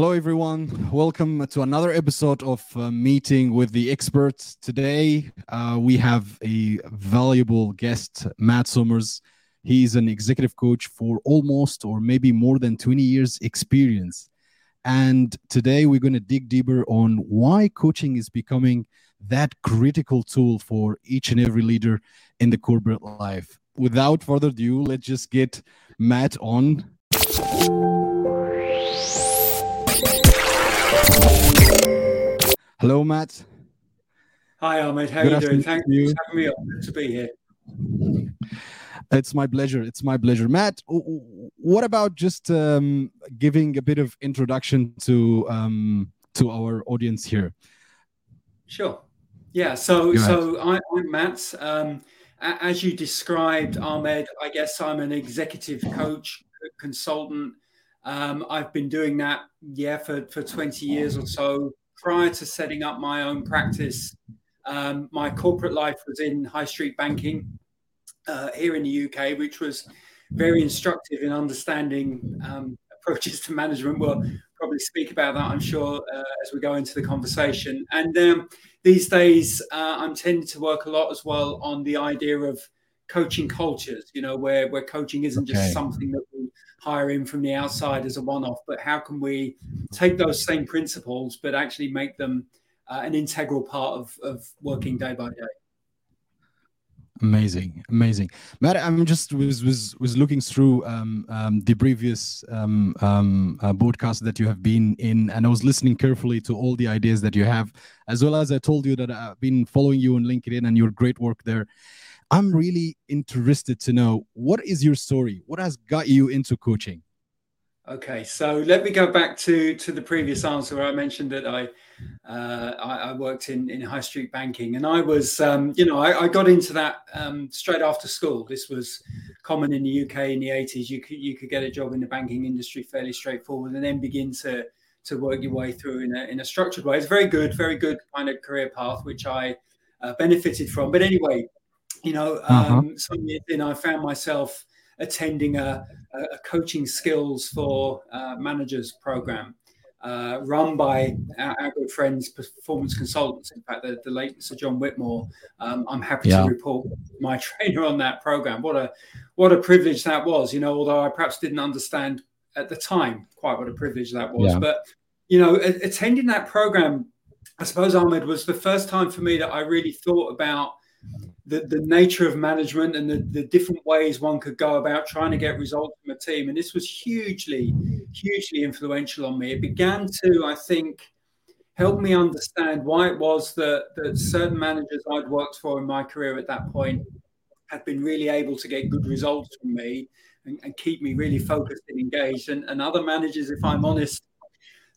Hello, everyone. Welcome to another episode of uh, Meeting with the Experts. Today, uh, we have a valuable guest, Matt Somers. He's an executive coach for almost or maybe more than 20 years' experience. And today, we're going to dig deeper on why coaching is becoming that critical tool for each and every leader in the corporate life. Without further ado, let's just get Matt on. Hello, Matt. Hi, Ahmed. How are you doing? Thanks you. for having me on. to be here. It's my pleasure. It's my pleasure. Matt, what about just um, giving a bit of introduction to um, to our audience here? Sure. Yeah. So, so I, am Matt. Um, as you described, Ahmed, I guess I'm an executive coach, consultant. Um, I've been doing that, yeah, for, for 20 years or so prior to setting up my own practice, um, my corporate life was in high street banking uh, here in the UK, which was very instructive in understanding um, approaches to management. We'll probably speak about that, I'm sure, uh, as we go into the conversation. And um, these days, uh, I'm tending to work a lot as well on the idea of coaching cultures, you know, where, where coaching isn't okay. just something that we hire in from the outside as a one-off, but how can we take those same principles but actually make them uh, an integral part of, of working day by day? Amazing, amazing, Matt. I'm just was was was looking through um, um, the previous um, um, uh, broadcast that you have been in, and I was listening carefully to all the ideas that you have, as well as I told you that I've been following you on LinkedIn and your great work there. I'm really interested to know what is your story? What has got you into coaching? Okay, so let me go back to to the previous answer where I mentioned that I uh, I, I, worked in in high street banking, and I was um, you know I, I, got into that um, straight after school. This was common in the UK in the 80s. You could you could get a job in the banking industry fairly straightforward, and then begin to to work your way through in a in a structured way. It's very good, very good kind of career path, which I uh, benefited from. But anyway, you know, uh-huh. um, some years in, I found myself attending a, a coaching skills for uh, managers program uh, run by our, our, good friends, performance consultants. In fact, the, the late Sir John Whitmore. Um, I'm happy yeah. to report my trainer on that program. What a what a privilege that was. You know, although I perhaps didn't understand at the time quite what a privilege that was, yeah. but you know, attending that program, I suppose Ahmed was the first time for me that I really thought about the, the nature of management and the, the different ways one could go about trying to get results from a team. And this was hugely, hugely influential on me. It began to, I think, help me understand why it was that, that certain managers I'd worked for in my career at that point had been really able to get good results from me and, and keep me really focused and engaged. And, and other managers, if I'm honest,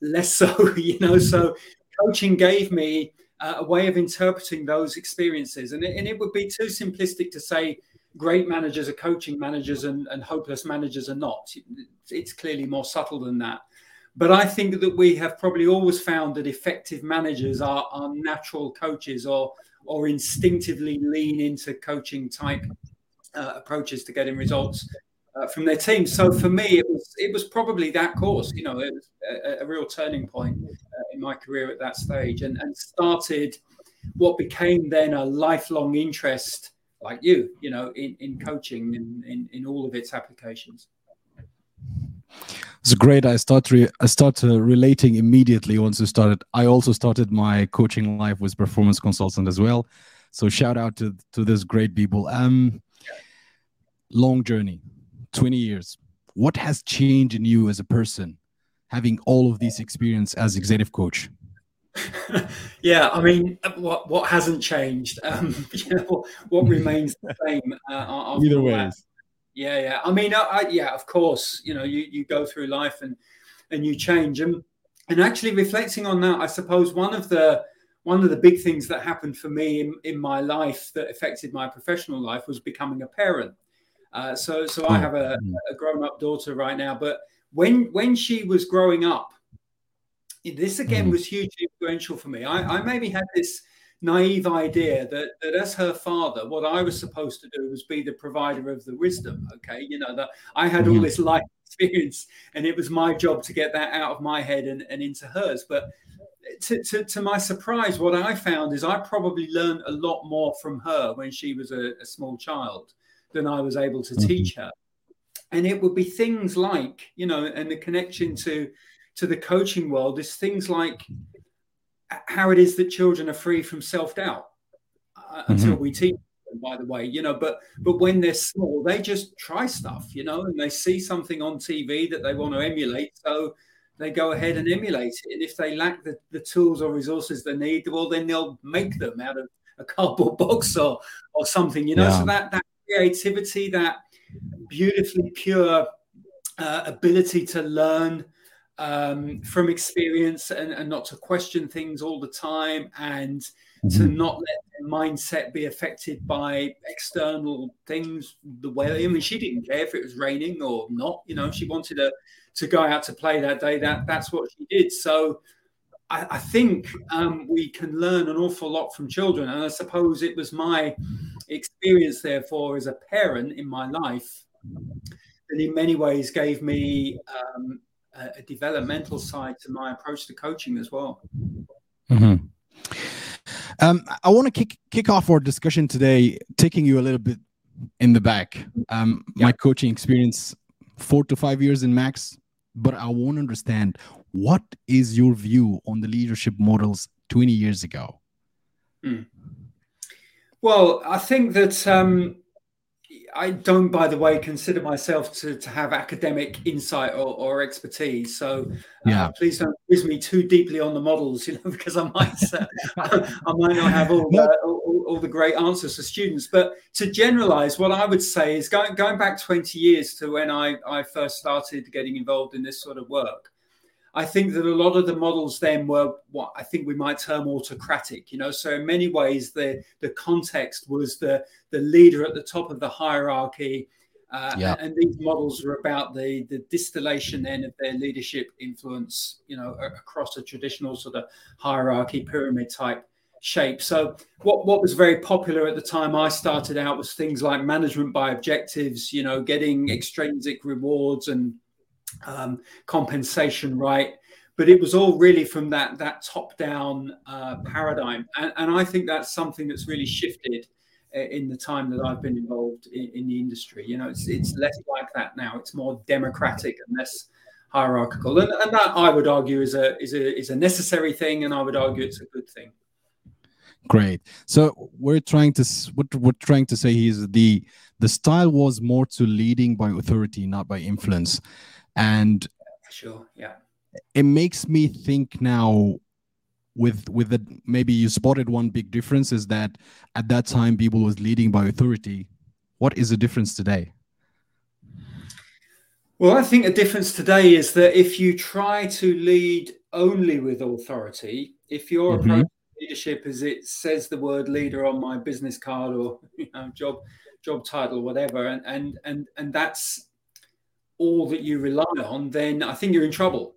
less so, you know. So coaching gave me uh, a way of interpreting those experiences. And it, and it would be too simplistic to say great managers are coaching managers and, and hopeless managers are not. It's clearly more subtle than that. But I think that we have probably always found that effective managers are, are natural coaches or or instinctively lean into coaching type uh, approaches to getting results uh, from their team. So for me, it was it was probably that course. You know, it was a, a real turning point uh, in my career at that stage, and and started what became then a lifelong interest, like you, you know, in in coaching and in, in all of its applications. It's great. I start re- I start uh, relating immediately once you started. I also started my coaching life with performance consultant as well. So shout out to to this great people. Um, long journey 20 years. What has changed in you as a person having all of these experience as executive coach? Yeah i mean what what hasn't changed? Um you know what, what remains the same uh, either way yeah yeah. I mean I, I, yeah of course you know you you go through life and and you change. And and actually reflecting on that i suppose one of the one of the big things that happened for me in, in my life that affected my professional life was becoming a parent uh, so, so I oh, have a, a grown-up daughter right now. But when when she was growing up, this again mm. was hugely influential for me. I, I maybe had this naive idea that, that as her father, what I was supposed to do was be the provider of the wisdom. Okay, you know that I had all mm-hmm. this life experience, and it was my job to get that out of my head and, and into hers. But to, to, to, my surprise, what I found is I probably learned a lot more from her when she was a, a small child than I was able to mm-hmm. teach her. And it would be things like, you know, and the connection to to the coaching world is things like how it is that children are free from self doubt uh, mm-hmm. until we teach them, by the way, you know, but but when they're small, they just try stuff, you know, and they see something on TV that they want to emulate. So they go ahead and emulate it. And if they lack the, the tools or resources they need, well, then they'll make them out of a cardboard box or or something, you know. Yeah. So that that creativity, that beautifully pure uh, ability to learn um, from experience and, and, not to question things all the time and mm-hmm. to not let their mindset be affected by external things the weather. I mean she didn't care if it was raining or not you know she wanted to to go out to play that day that that's what she did. So I, I think um, we can learn an awful lot from children. And i suppose it was my experience therefore as a parent in my life and in many ways gave me um, a, a, developmental side to my approach to coaching as well. Mm-hmm. Um, I want to kick kick off our discussion today, taking you a little bit in the back. Um, yeah. My coaching experience, four to five years in max, but I want to understand what is your view on the leadership models 20 years ago? Mm. Well, I think that um, I don't, by the way, consider myself to, to have academic insight or, or expertise. So uh, yeah. please don't quiz me too deeply on the models, you know, because I might uh, I might not have all the, all, all, the great answers for students. But to generalize, what I would say is going going back 20 years to when I, I first started getting involved in this sort of work. I think that a lot of the models then were what I think we might term autocratic. You know, so in many ways the the context was the the leader at the top of the hierarchy, uh, yeah. and, and, these models were about the the distillation then of their leadership influence. You know, across a traditional sort of hierarchy pyramid type shape. So what what was very popular at the time I started out was things like management by objectives. You know, getting extrinsic rewards and um, compensation right? But it was all really from that that top down uh, paradigm. And, and, i think that's something that's really shifted uh, in the time that i've been involved in, in, the industry. You know it's, it's less like that now. It's more democratic and less hierarchical. And, and that i would argue is a is a is a necessary thing and i would argue it's a good thing. Great. So we're trying to what we're trying to say is the the style was more to leading by authority not by influence and sure yeah. it makes me think now with with the maybe you spotted one big difference is that at that time people was leading by authority. What is the difference today? Well i think the difference today is that if you try to lead only with authority if your mm-hmm. approach leadership is it says the word leader on my business card or you know job job title whatever and and and, and that's all that you rely on, then I think you're in trouble.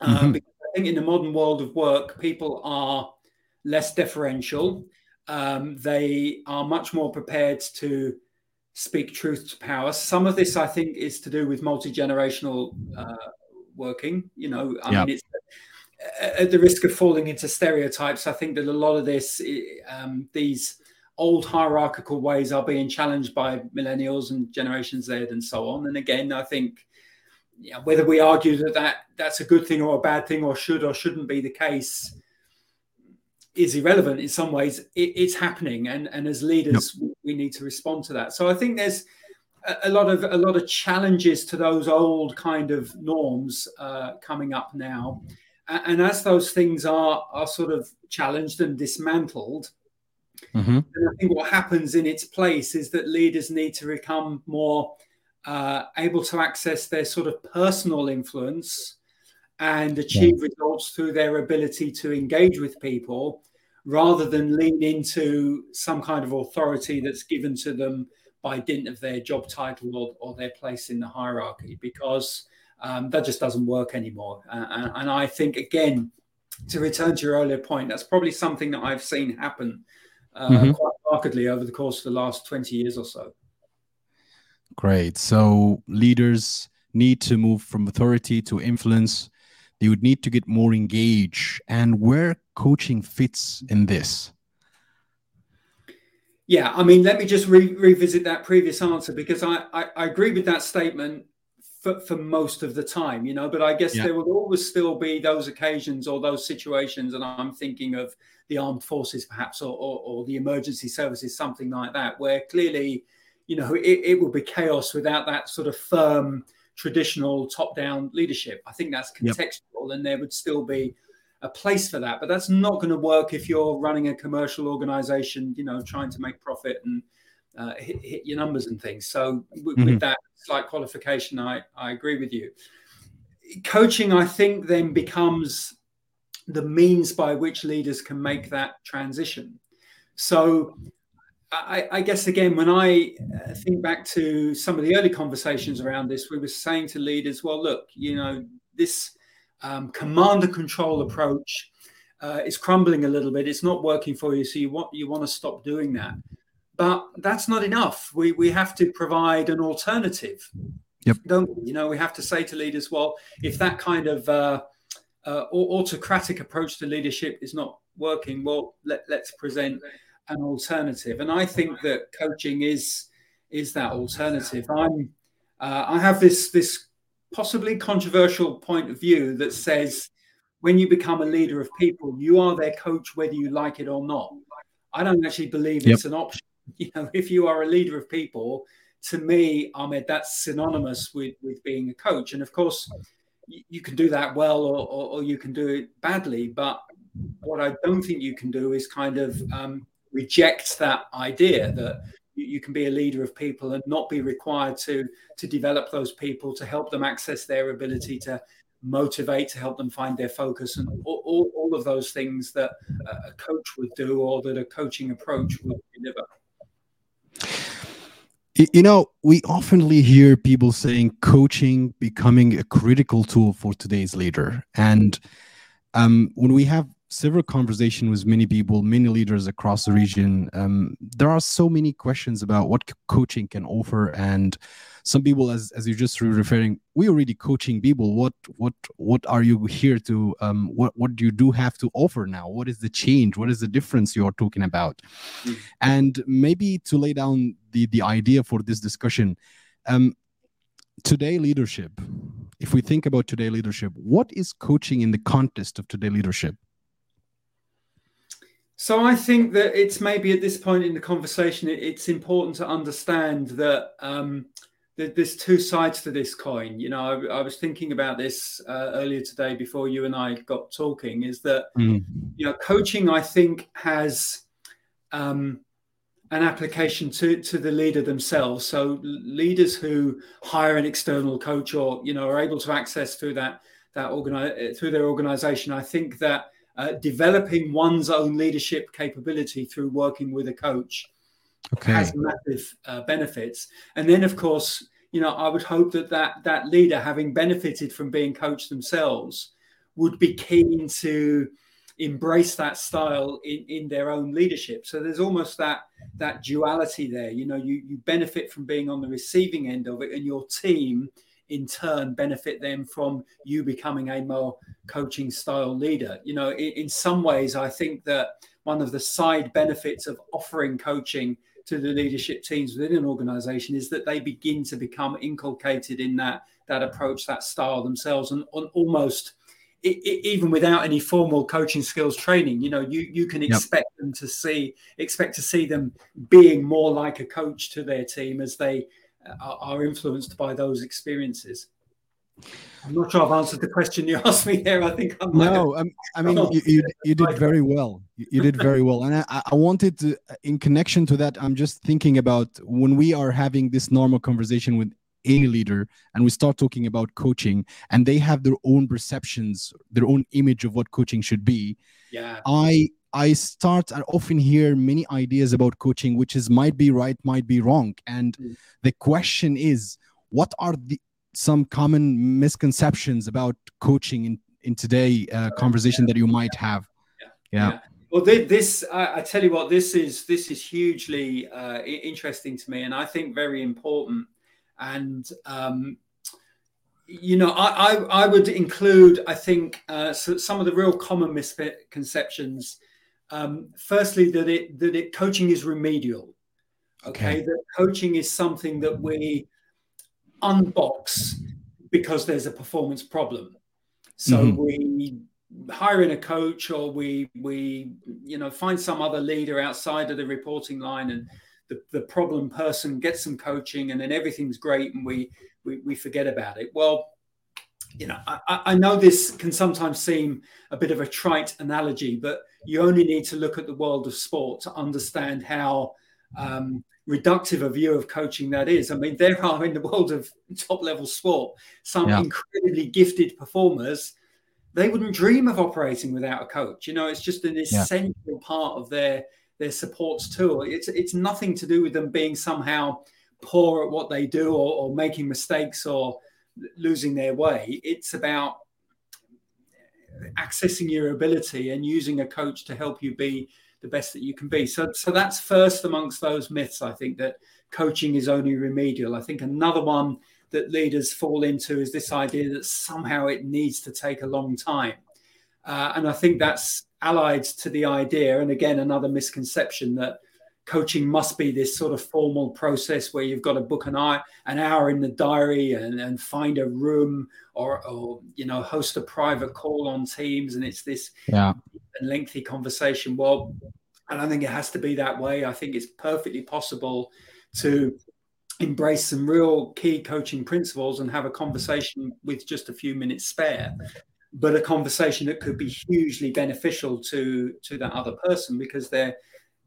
Um, mm-hmm. because I think in the modern world of work, people are less deferential. Um, they are much more prepared to speak truth to power. Some of this, I think, is to do with multi generational uh, working. You know, I mean, it's at the risk of falling into stereotypes. I think that a lot of this, um, these old hierarchical ways are being challenged by millennials and Generation Z and so on. And again, I think you know, whether we argue that, that that's a good thing or a bad thing or should or shouldn't be the case is irrelevant in some ways. It, it's happening, and and as leaders, yep. we need to respond to that. So I think there's a, a lot of a lot of challenges to those old kind of norms uh, coming up now. And as those things are are sort of challenged and dismantled, Mm-hmm. And I think what happens in its place is that leaders need to become more uh, able to access their sort of personal influence and achieve yeah. results through their ability to engage with people rather than lean into some kind of authority that's given to them by dint of their job title or, or their place in the hierarchy because um, that just doesn't work anymore. Uh, and, and I think, again, to return to your earlier point, that's probably something that I've seen happen uh, mm-hmm. quite markedly over the course of the last 20 years or so. Great. So leaders need to move from authority to influence. They would need to get more engaged. And where coaching fits in this? Yeah, I mean, let me just re- revisit that previous answer because I, I, I, agree with that statement for, for most of the time, you know, but I guess yeah. there will always still be those occasions or those situations. And I'm thinking of the armed forces, perhaps, or, or, or the emergency services, something like that, where clearly, you know, it, it will be chaos without that sort of firm, traditional top down leadership. I think that's contextual, yep. and there would still be a place for that. But that's not going to work if you're running a commercial organization, you know, trying to make profit and uh, hit, hit, your numbers and things. So with, mm-hmm. with, that slight qualification, I, I agree with you. Coaching, I think, then becomes the means by which leaders can make that transition. So I, I, guess again, when I uh, think back to some of the early conversations around this, we were saying to leaders, well, look, you know, this um, command and control approach uh, is crumbling a little bit. It's not working for you, so you want you want to stop doing that. But that's not enough. We we have to provide an alternative. Yep. Don't you know? We have to say to leaders, well, if that kind of uh, uh, autocratic approach to leadership is not working, well, let, let's present an alternative. And I think that coaching is is that alternative. I'm uh, I have this this possibly controversial point of view that says when you become a leader of people, you are their coach whether you like it or not. I don't actually believe yep. it's an option. You know, if you are a leader of people, to me, Ahmed, that's synonymous with with being a coach. And of course, you can do that well or, or, or you can do it badly. But what I don't think you can do is kind of um, reject that idea that you, can be a leader of people and not be required to to develop those people to help them access their ability to motivate to help them find their focus and all, all, all of those things that a coach would do or that a coaching approach would deliver you know we oftenly hear people saying coaching becoming a critical tool for today's leader. And um, when we have several conversations with many people, many leaders across the region. Um, there are so many questions about what coaching can offer, and some people, as as you just referring, we already coaching people. What what what are you here to? Um, what what do you do have to offer now? What is the change? What is the difference you are talking about? Mm-hmm. And maybe to lay down the the idea for this discussion. Um, today leadership if we think about today leadership what is coaching in the context of today leadership so I think that it's maybe at this point in the conversation, it's important to understand that, um, that there's two sides to this coin. You know, I, I was thinking about this uh, earlier today before you and I got talking. Is that mm. you know, coaching I think has um, an application to to the leader themselves. So leaders who hire an external coach or you know are able to access through that that organize through their organization. I think that uh, developing one's own leadership capability through working with a coach okay. has massive uh, benefits. And then, of course, you know, I would hope that, that that leader, having benefited from being coached themselves, would be keen to embrace that style in, in their own leadership. So there's almost that that duality there. You know, you you benefit from being on the receiving end of it, and your team in turn benefit them from you becoming a more coaching style leader. You know, in, in some ways, I think that one of the side benefits of offering coaching to the leadership teams within an organization is that they begin to become inculcated in that that approach that style themselves and on almost it, it, even without any formal coaching skills training you know you you can expect yep. them to see expect to see them being more like a coach to their team as they are, are influenced by those experiences. I'm not sure I've answered the question you asked me there. I think I'm no. Um, I mean, you, you, you, did very well. You did very well, and I, I wanted to, in connection to that, I'm just thinking about when we are having this normal conversation with any leader, and we start talking about coaching, and they have their own perceptions, their own image of what coaching should be. Yeah. I I start I often hear many ideas about coaching, which is might be right, might be wrong. And mm. the question is, what are the some common misconceptions about coaching in in today uh, conversation that you might have? Yeah. yeah. yeah. Well, this I, I, tell you what, this is this is hugely uh, interesting to me, and I think very important. And um, you know, I, I, I would include, I think, uh, so some of the real common misconceptions. Um, firstly, that it that it coaching is remedial. Okay, okay. that coaching is something that we unbox because there's a performance problem. So mm-hmm. we hire in a coach or we we you know find some other leader outside of the reporting line and the, the problem person gets some coaching and then everything's great and we we, we forget about it well you know I, I know this can sometimes seem a bit of a trite analogy but you only need to look at the world of sport to understand how um, reductive a view of coaching that is. I mean, there are in the world of top level sport some yeah. incredibly gifted performers they wouldn't dream of operating without a coach. You know, it's just an essential yeah. part of their their supports tool. It's it's nothing to do with them being somehow poor at what they do or, or making mistakes or losing their way. It's about accessing your ability and using a coach to help you be the best that you can be. So, so that's first amongst those myths. I think that coaching is only remedial. I think another one that leaders fall into is this idea that somehow it needs to take a long time. Uh, and I think that's allied to the idea, and again, another misconception that coaching must be this sort of formal process where you've got to book an hour, an hour in the diary and, and find a room or, or, you know, host a private call on Teams. And it's this yeah. lengthy conversation. Well, I don't think it has to be that way. I think it's perfectly possible to embrace some real key coaching principles and have a conversation with just a few minutes spare but a conversation that could be hugely beneficial to to that other person because they're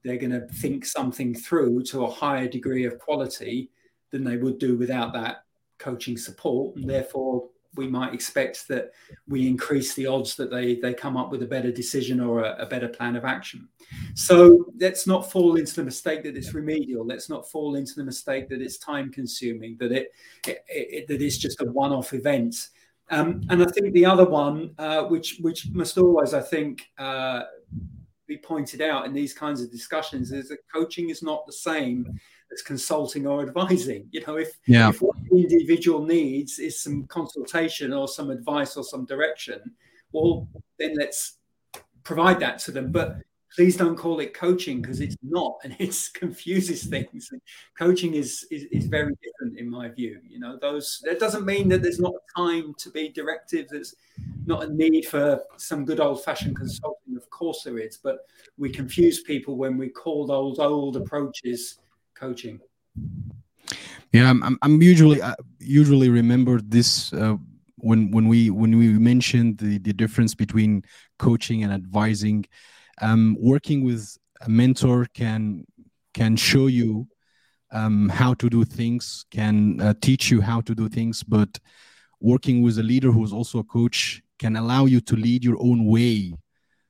they're going to think something through to a higher degree of quality than they would do without that coaching support and therefore we might expect that we increase the odds that they they come up with a better decision or a, a, better plan of action. So let's not fall into the mistake that it's remedial. Let's not fall into the mistake that it's time consuming. That it, it, it that it's just a one off event. Um, and I think the other one, uh, which which must always, I think, uh, be pointed out in these kinds of discussions, is that coaching is not the same as consulting or advising. You know, if, yeah. if what the individual needs is some consultation or some advice or some direction, well, then let's provide that to them. But please don't call it coaching because it's not and it confuses things coaching is, is, is very different in my view you know those that doesn't mean that there's not time to be directive there's not a need for some good old fashioned consulting of course there is but we confuse people when we call those old approaches coaching. Yeah, I'm, I'm usually I usually remember this uh, when when we when we mentioned the the difference between coaching and advising. Um, working with a mentor can can show you um, how to do things, can uh, teach you how to do things, but working with a leader who's also a coach can allow you to lead your own way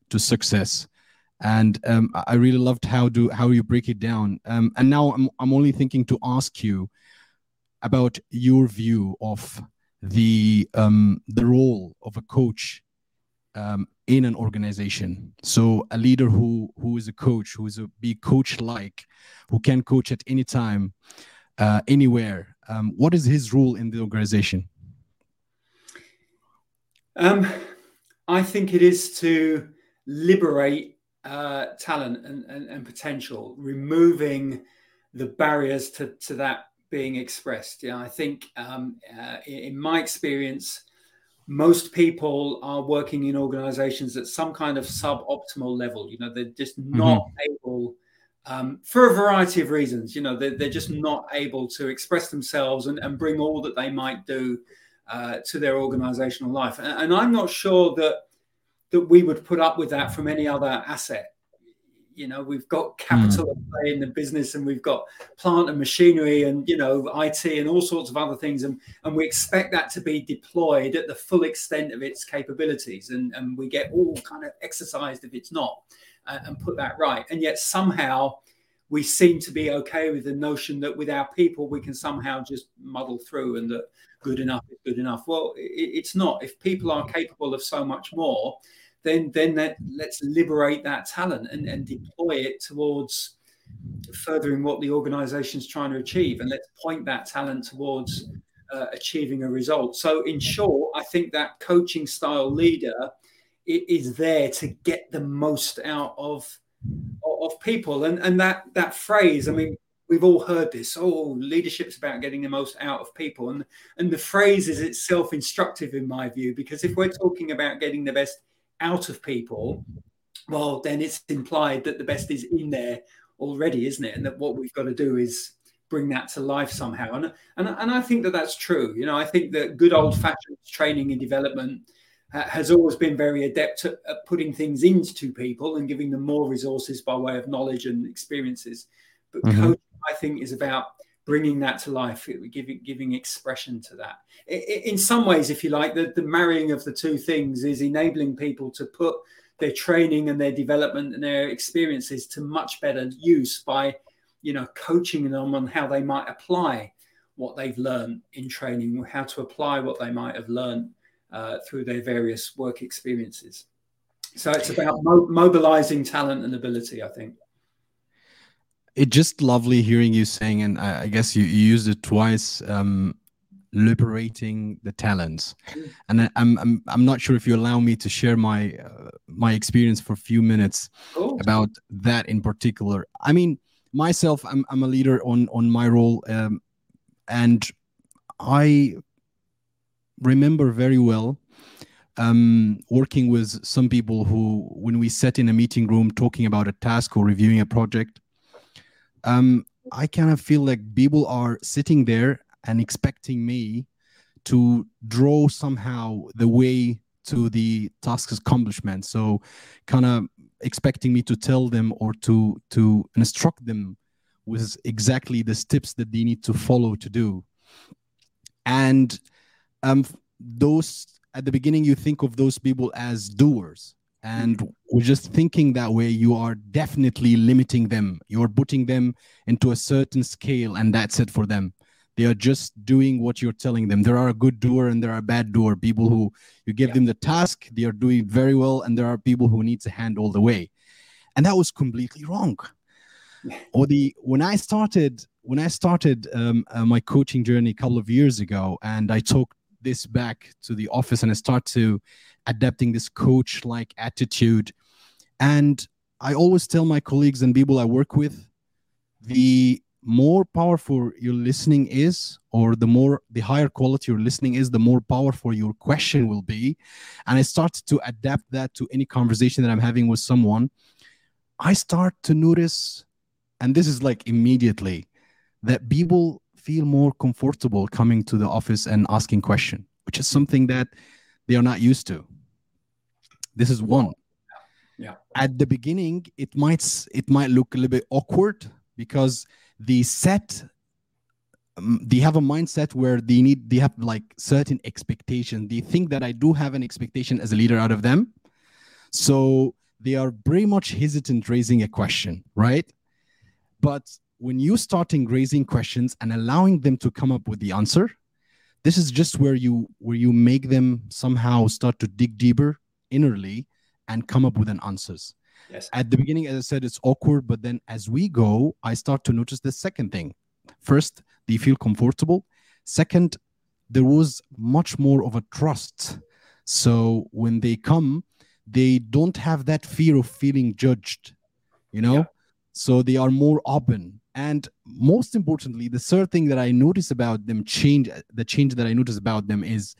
to success and um, I really loved how do how you break it down. Um, and now I'm I'm only thinking to ask you about your view of the um, the role of a coach um, in an organization. So a leader who who is a coach, who is a be coach like, who can coach at any time, uh, anywhere. Um, what is his role in the organization? Um, I think it is to liberate uh, talent and, and, and, potential, removing the barriers to, to that being expressed. Yeah, I think um, uh, in my experience, most people are working in organizations at some kind of suboptimal level. You know, they're just mm-hmm. not mm-hmm. able, um, for a variety of reasons, you know, they're, they're just not able to express themselves and, and bring all that they might do uh, to their organizational life. And, and I'm not sure that that we would put up with that from any other asset. You know, we've got capital mm. in the business and we've got plant and machinery and, you know, IT and all sorts of other things. And, and we expect that to be deployed at the full extent of its capabilities. And, and we get all kind of exercised if it's not uh, and put that right. And yet somehow we seem to be okay with the notion that with our people, we can somehow just muddle through and that good enough is good enough. Well, it, it's not. If people are capable of so much more, then then that, let's liberate that talent and, and deploy it towards furthering what the organization is trying to achieve and let's point that talent towards uh, achieving a result. So, in short, I think that coaching style leader is there to get the most out of of people. And and that that phrase, I mean, we've all heard this. Oh, leadership's about getting the most out of people, and and the phrase is itself instructive in my view because if we're talking about getting the best out of people, well, then it's implied that the best is in there already, isn't it? And that what we've got to do is bring that to life somehow. And and and I think that that's true. You know, I think that good old fashioned training and development has always been very adept at, at, putting things into people and giving them more resources by way of knowledge and experiences. But mm-hmm. coaching, I think, is about bringing that to life, giving giving expression to that. In some ways, if you like, the, the marrying of the two things is enabling people to put their training and their development and their experiences to much better use by, you know, coaching them on how they might apply what they've learned in training, how to apply what they might have learned uh, through their various work experiences. So it's about mo- mobilizing talent and ability, I think. It's just lovely hearing you saying, and I, I guess you, you, used it twice. Um, liberating the talents and I, am I'm I'm not sure if you allow me to share my uh, my experience for a few minutes oh. about that in particular i mean myself i'm, I'm a leader on on my role um, and i remember very well um, working with some people who, when we sat in a meeting room talking about a task or reviewing a project, um, I kind of feel like people are sitting there and expecting me to draw somehow the way to the task's accomplishment. So, kind of expecting me to tell them or to to instruct them with exactly the steps that they need to follow to do. And um, those at the beginning you think of those people as doers and we're just thinking that way you are definitely limiting them. You're putting them into a certain scale and that's it for them. They are just doing what you're telling them. There are a good doer and there are a bad doer. People who you give yeah. them the task they are doing very well and there are people who need to hand all the way. And that was completely wrong. Or the when i started when i started um, uh, my coaching journey a couple of years ago and i took this back to the office and I start to adapting this coach like attitude. And I always tell my colleagues and people I work with the more powerful your listening is or the more the higher quality your listening is the more powerful your question will be. And i start to adapt that to any conversation that i'm having with someone. I start to notice and this is like immediately that people feel more comfortable coming to the office and asking question which is something that they are not used to this is one. Yeah. At the beginning it might it might look a little bit awkward because the set um, they have a mindset where they need they have like certain expectation. they think that i do have an expectation as a leader out of them. So they are very much hesitant raising a question right? But when you starting raising questions and allowing them to come up with the answer this is just where you where you make them somehow start to dig deeper innerly and come up with an answers. Yes. At the beginning as i said it's awkward but then as we go i start to notice the second thing. First they feel comfortable? Second there was much more of a trust. So when they come they don't have that fear of feeling judged you know? Yeah. so they are more open. And most importantly the third thing that i notice about them change the change that i notice about them is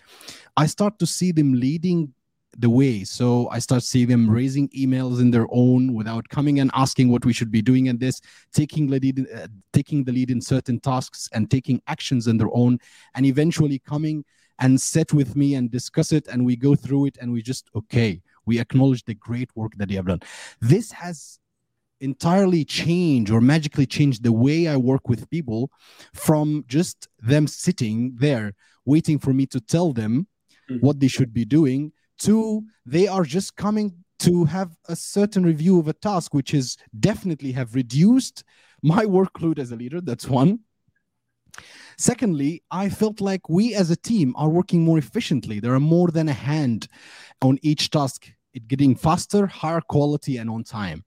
i start to see them leading the way so i start seeing them raising emails in their own without coming and asking what we should be doing in this taking the lead uh, taking the lead in certain tasks and taking actions in their own and eventually coming and sit with me and discuss it and we go through it and we just okay we acknowledge the great work that they have done this has entirely change or magically change the way I work with people from just them sitting there waiting for me to tell them mm-hmm. what they should be doing to they are just coming to have a certain review of a task which is definitely have reduced my workload as a leader. That's one. Secondly i felt like we as a team are working more efficiently. There are more than a hand on each task. It getting faster higher quality and on time.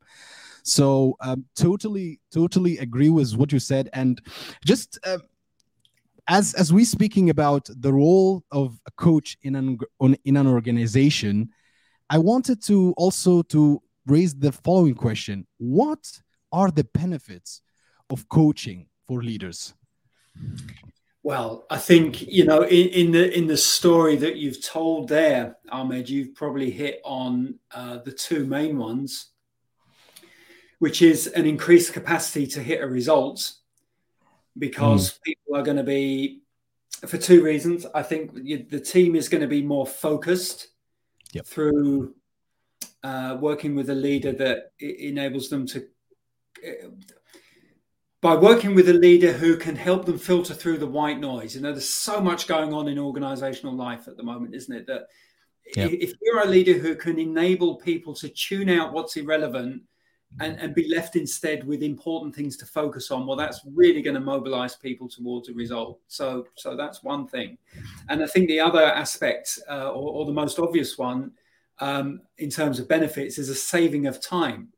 So um, totally, totally agree with what you said. And just uh, as as we speaking about the role of a coach in an in an organization, I wanted to also to raise the following question: What are the benefits of coaching for leaders? Well, I think you know in, in, the in the story that you've told there, Ahmed, you've probably hit on uh, the two main ones, which is an increased capacity to hit a result, because mm. people are going to be, for two reasons. I think the team is going to be more focused yep. through uh, working with a leader that enables them to by working with a leader who can help them filter through the white noise. You know, there's so much going on in organizational life at the moment, isn't it? That yep. if you're a leader who can enable people to tune out what's irrelevant and, and be left instead with important things to focus on, well, that's really going to mobilize people towards a result. So, so that's one thing. And I think the other aspect, uh, or, or, the most obvious one, um, in terms of benefits, is a saving of time.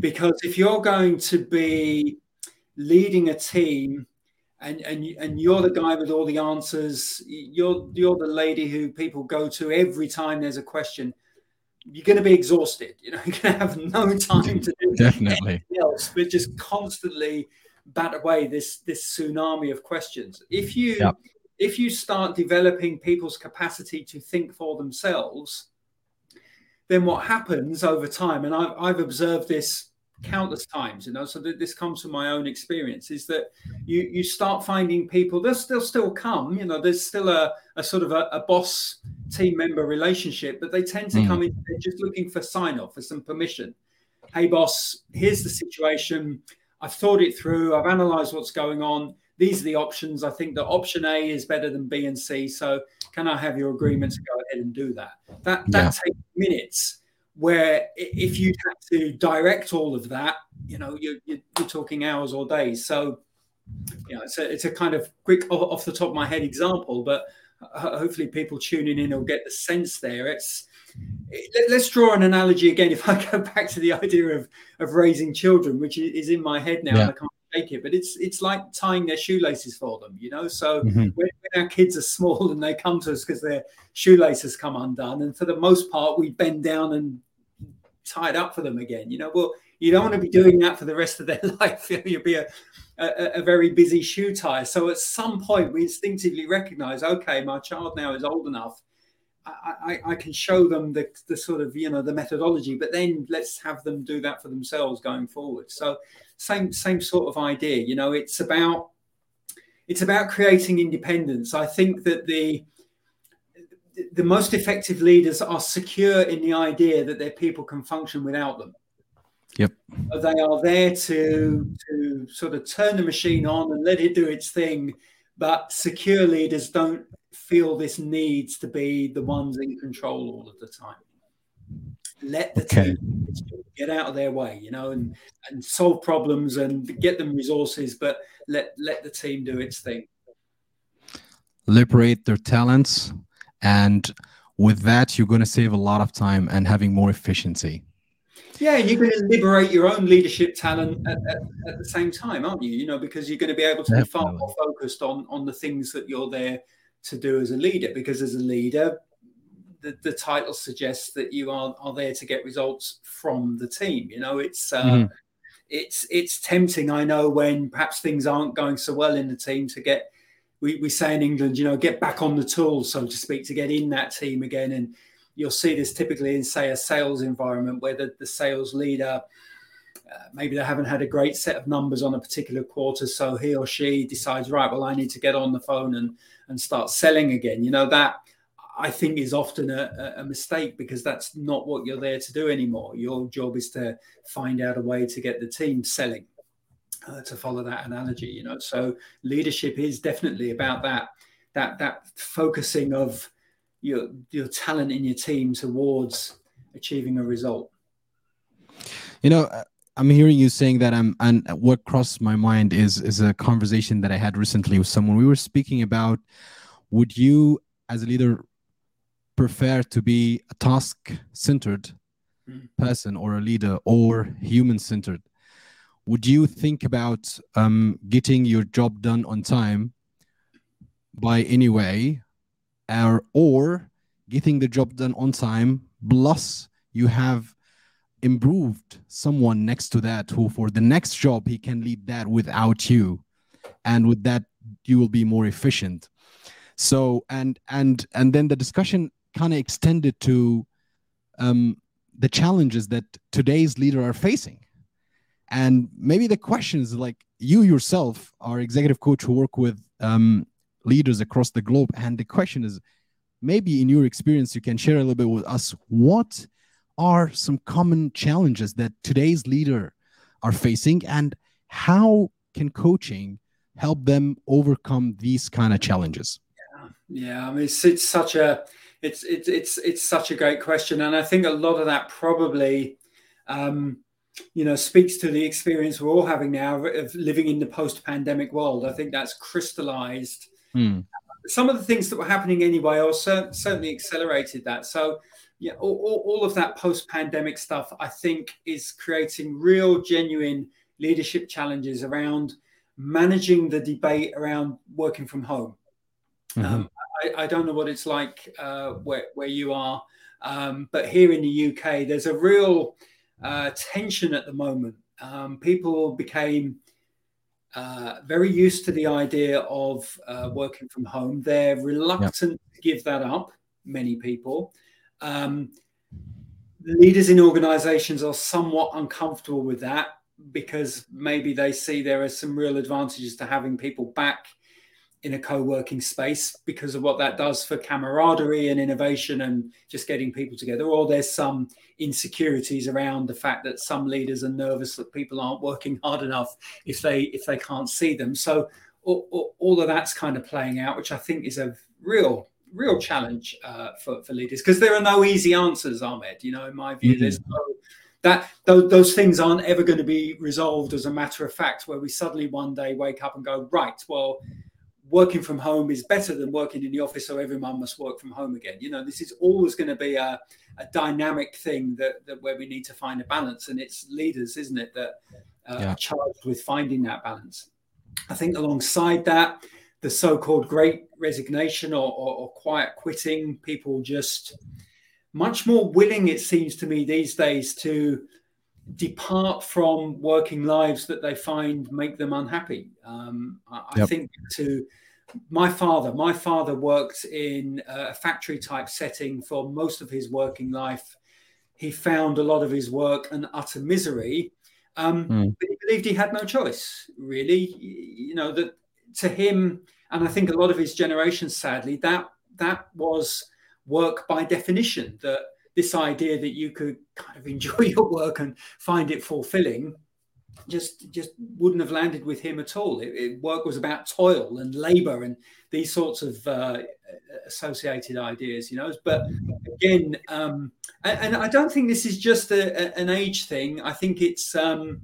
Because if you're going to be leading a team and and and you're the guy with all the answers you're you're the lady who people go to every time there's a question you're going to be exhausted you know you're going to have no time to do definitely else but just constantly bat away this this tsunami of questions if you yep. if you start developing people's capacity to think for themselves then what happens over time and i've, I've observed this countless times you know so th- this comes from my own experience is that you you start finding people they'll still still come you know there's still a, a sort of a, a boss team member relationship but they tend to mm. come in they're just looking for sign off for some permission. Hey boss here's the situation. I've thought it through i've analyzed what's going on. These are the options. I think that option a is better than b and c so can i have your agreement to go ahead and do that? That that yeah. takes minutes where if you had to direct all of that, you know, you're, you're, talking hours or days. So, you know, it's a, it's a kind of quick off the top of my head example, but hopefully people tuning in will get the sense there. It's let's draw an analogy again. If I go back to the idea of of raising children, which is in my head now, yeah. I can't take it, but it's it's like tying their shoelaces for them, you know. So mm-hmm. when, when, our kids are small and they come to us because their shoelaces come undone, and for the most part we bend down and tied up for them again. You know, well, you don't want to be doing that for the rest of their life. You'll be a, a, a, very busy shoe tie. So at some point, we instinctively recognize, okay, my child now is old enough. I, I, I, can show them the, the sort of you know the methodology, but then let's have them do that for themselves going forward. So same same sort of idea. You know, it's about it's about creating independence. I think that the the most effective leaders are secure in the idea that their people can function without them. Yep. They are there to to sort of turn the machine on and let it do its thing, but secure leaders don't feel this needs to be the ones in control all of the time. Let the okay. team get out of their way, you know, and and solve problems and get them resources, but let let the team do its thing. Liberate their talents and with that you're going to save a lot of time and having more efficiency yeah you're going to liberate your own leadership talent at, at, at, the same time aren't you you know because you're going to be able to Definitely. be far more focused on on the things that you're there to do as a leader because as a leader the, the title suggests that you are, are there to get results from the team you know it's uh, mm-hmm. it's it's tempting i know when perhaps things aren't going so well in the team to get we, we say in England, you know, get back on the tools, so to speak, to get in that team again. And you'll see this typically in, say, a sales environment where the, the sales leader, uh, maybe they haven't had a great set of numbers on a particular quarter. So he or she decides, right, well, I need to get on the phone and, and start selling again. You know, that I think is often a, a mistake because that's not what you're there to do anymore. Your job is to find out a way to get the team selling uh, to follow that analogy you know. So leadership is definitely about that that that focusing of your your talent in your team towards achieving a result. You know uh, i'm hearing you saying that i'm and what crossed my mind is is a conversation that i had recently with someone. We were speaking about would you as a leader prefer to be a task centered mm. person or a leader or human centered would you think about um, getting your job done on time by any way, or, or getting the job done on time, plus you have improved someone next to that who for the next job he can lead that without you and with that you will be more efficient. So and and and then the discussion kind of extended to um, the challenges that today's leader are facing and maybe the question is like you yourself are executive coach who work with um, leaders across the globe. And the question is maybe in your experience you can share a little bit with us what are some common challenges that today's leader are facing? And how can coaching help them overcome these kind of challenges? Yeah, yeah. i mean it's, it's such a it's, it's it's it's such a great question. And i think a lot of that probably um, you know speaks to the experience we're all having now of living in the post-pandemic world i think that's crystallized hmm. some of the things that were happening anyway or certainly accelerated that so yeah, all, all of that post-pandemic stuff, I think, is creating real, genuine leadership challenges around managing the debate around working from home. Mm-hmm. Um, I, I, don't know what it's like uh, where, where you are, um, but here in the UK, there's a real uh, tension at the moment. Um, people became uh, very used to the idea of uh, working from home. They're reluctant yep. to give that up, many people. Um, leaders in organizations are somewhat uncomfortable with that because maybe they see there are some real advantages to having people back in a co-working space because of what that does for camaraderie and innovation and just getting people together or there's some insecurities around the fact that some leaders are nervous that people aren't working hard enough if they if they can't see them so all, all of that's kind of playing out which i think is a real real challenge uh, for, for leaders because there are no easy answers, Ahmed. You know, in my view, mm-hmm. there's no that those, those things aren't ever going to be resolved as a matter of fact, where we suddenly one day wake up and go, right, well, working from home is better than working in the office, so everyone must work from home again. You know, this is always going to be a, a dynamic thing that, that where we need to find a balance, and it's leaders, isn't it, that uh, yeah. are charged with finding that balance. I think alongside that, the so-called great resignation or, or, or, quiet quitting people just much more willing it seems to me these days to depart from working lives that they find make them unhappy um, I, yep. I, think to my father my father worked in a factory type setting for most of his working life he found a lot of his work an utter misery um, mm. but he believed he had no choice really you know that to him, and I think a lot of his generation, sadly, that that was work by definition. That this idea that you could kind of enjoy your work and find it fulfilling just just wouldn't have landed with him at all. It, it, work was about toil and labor and these sorts of uh, associated ideas, you know. But again, um, and, and, I don't think this is just a, a, an age thing. I think it's um,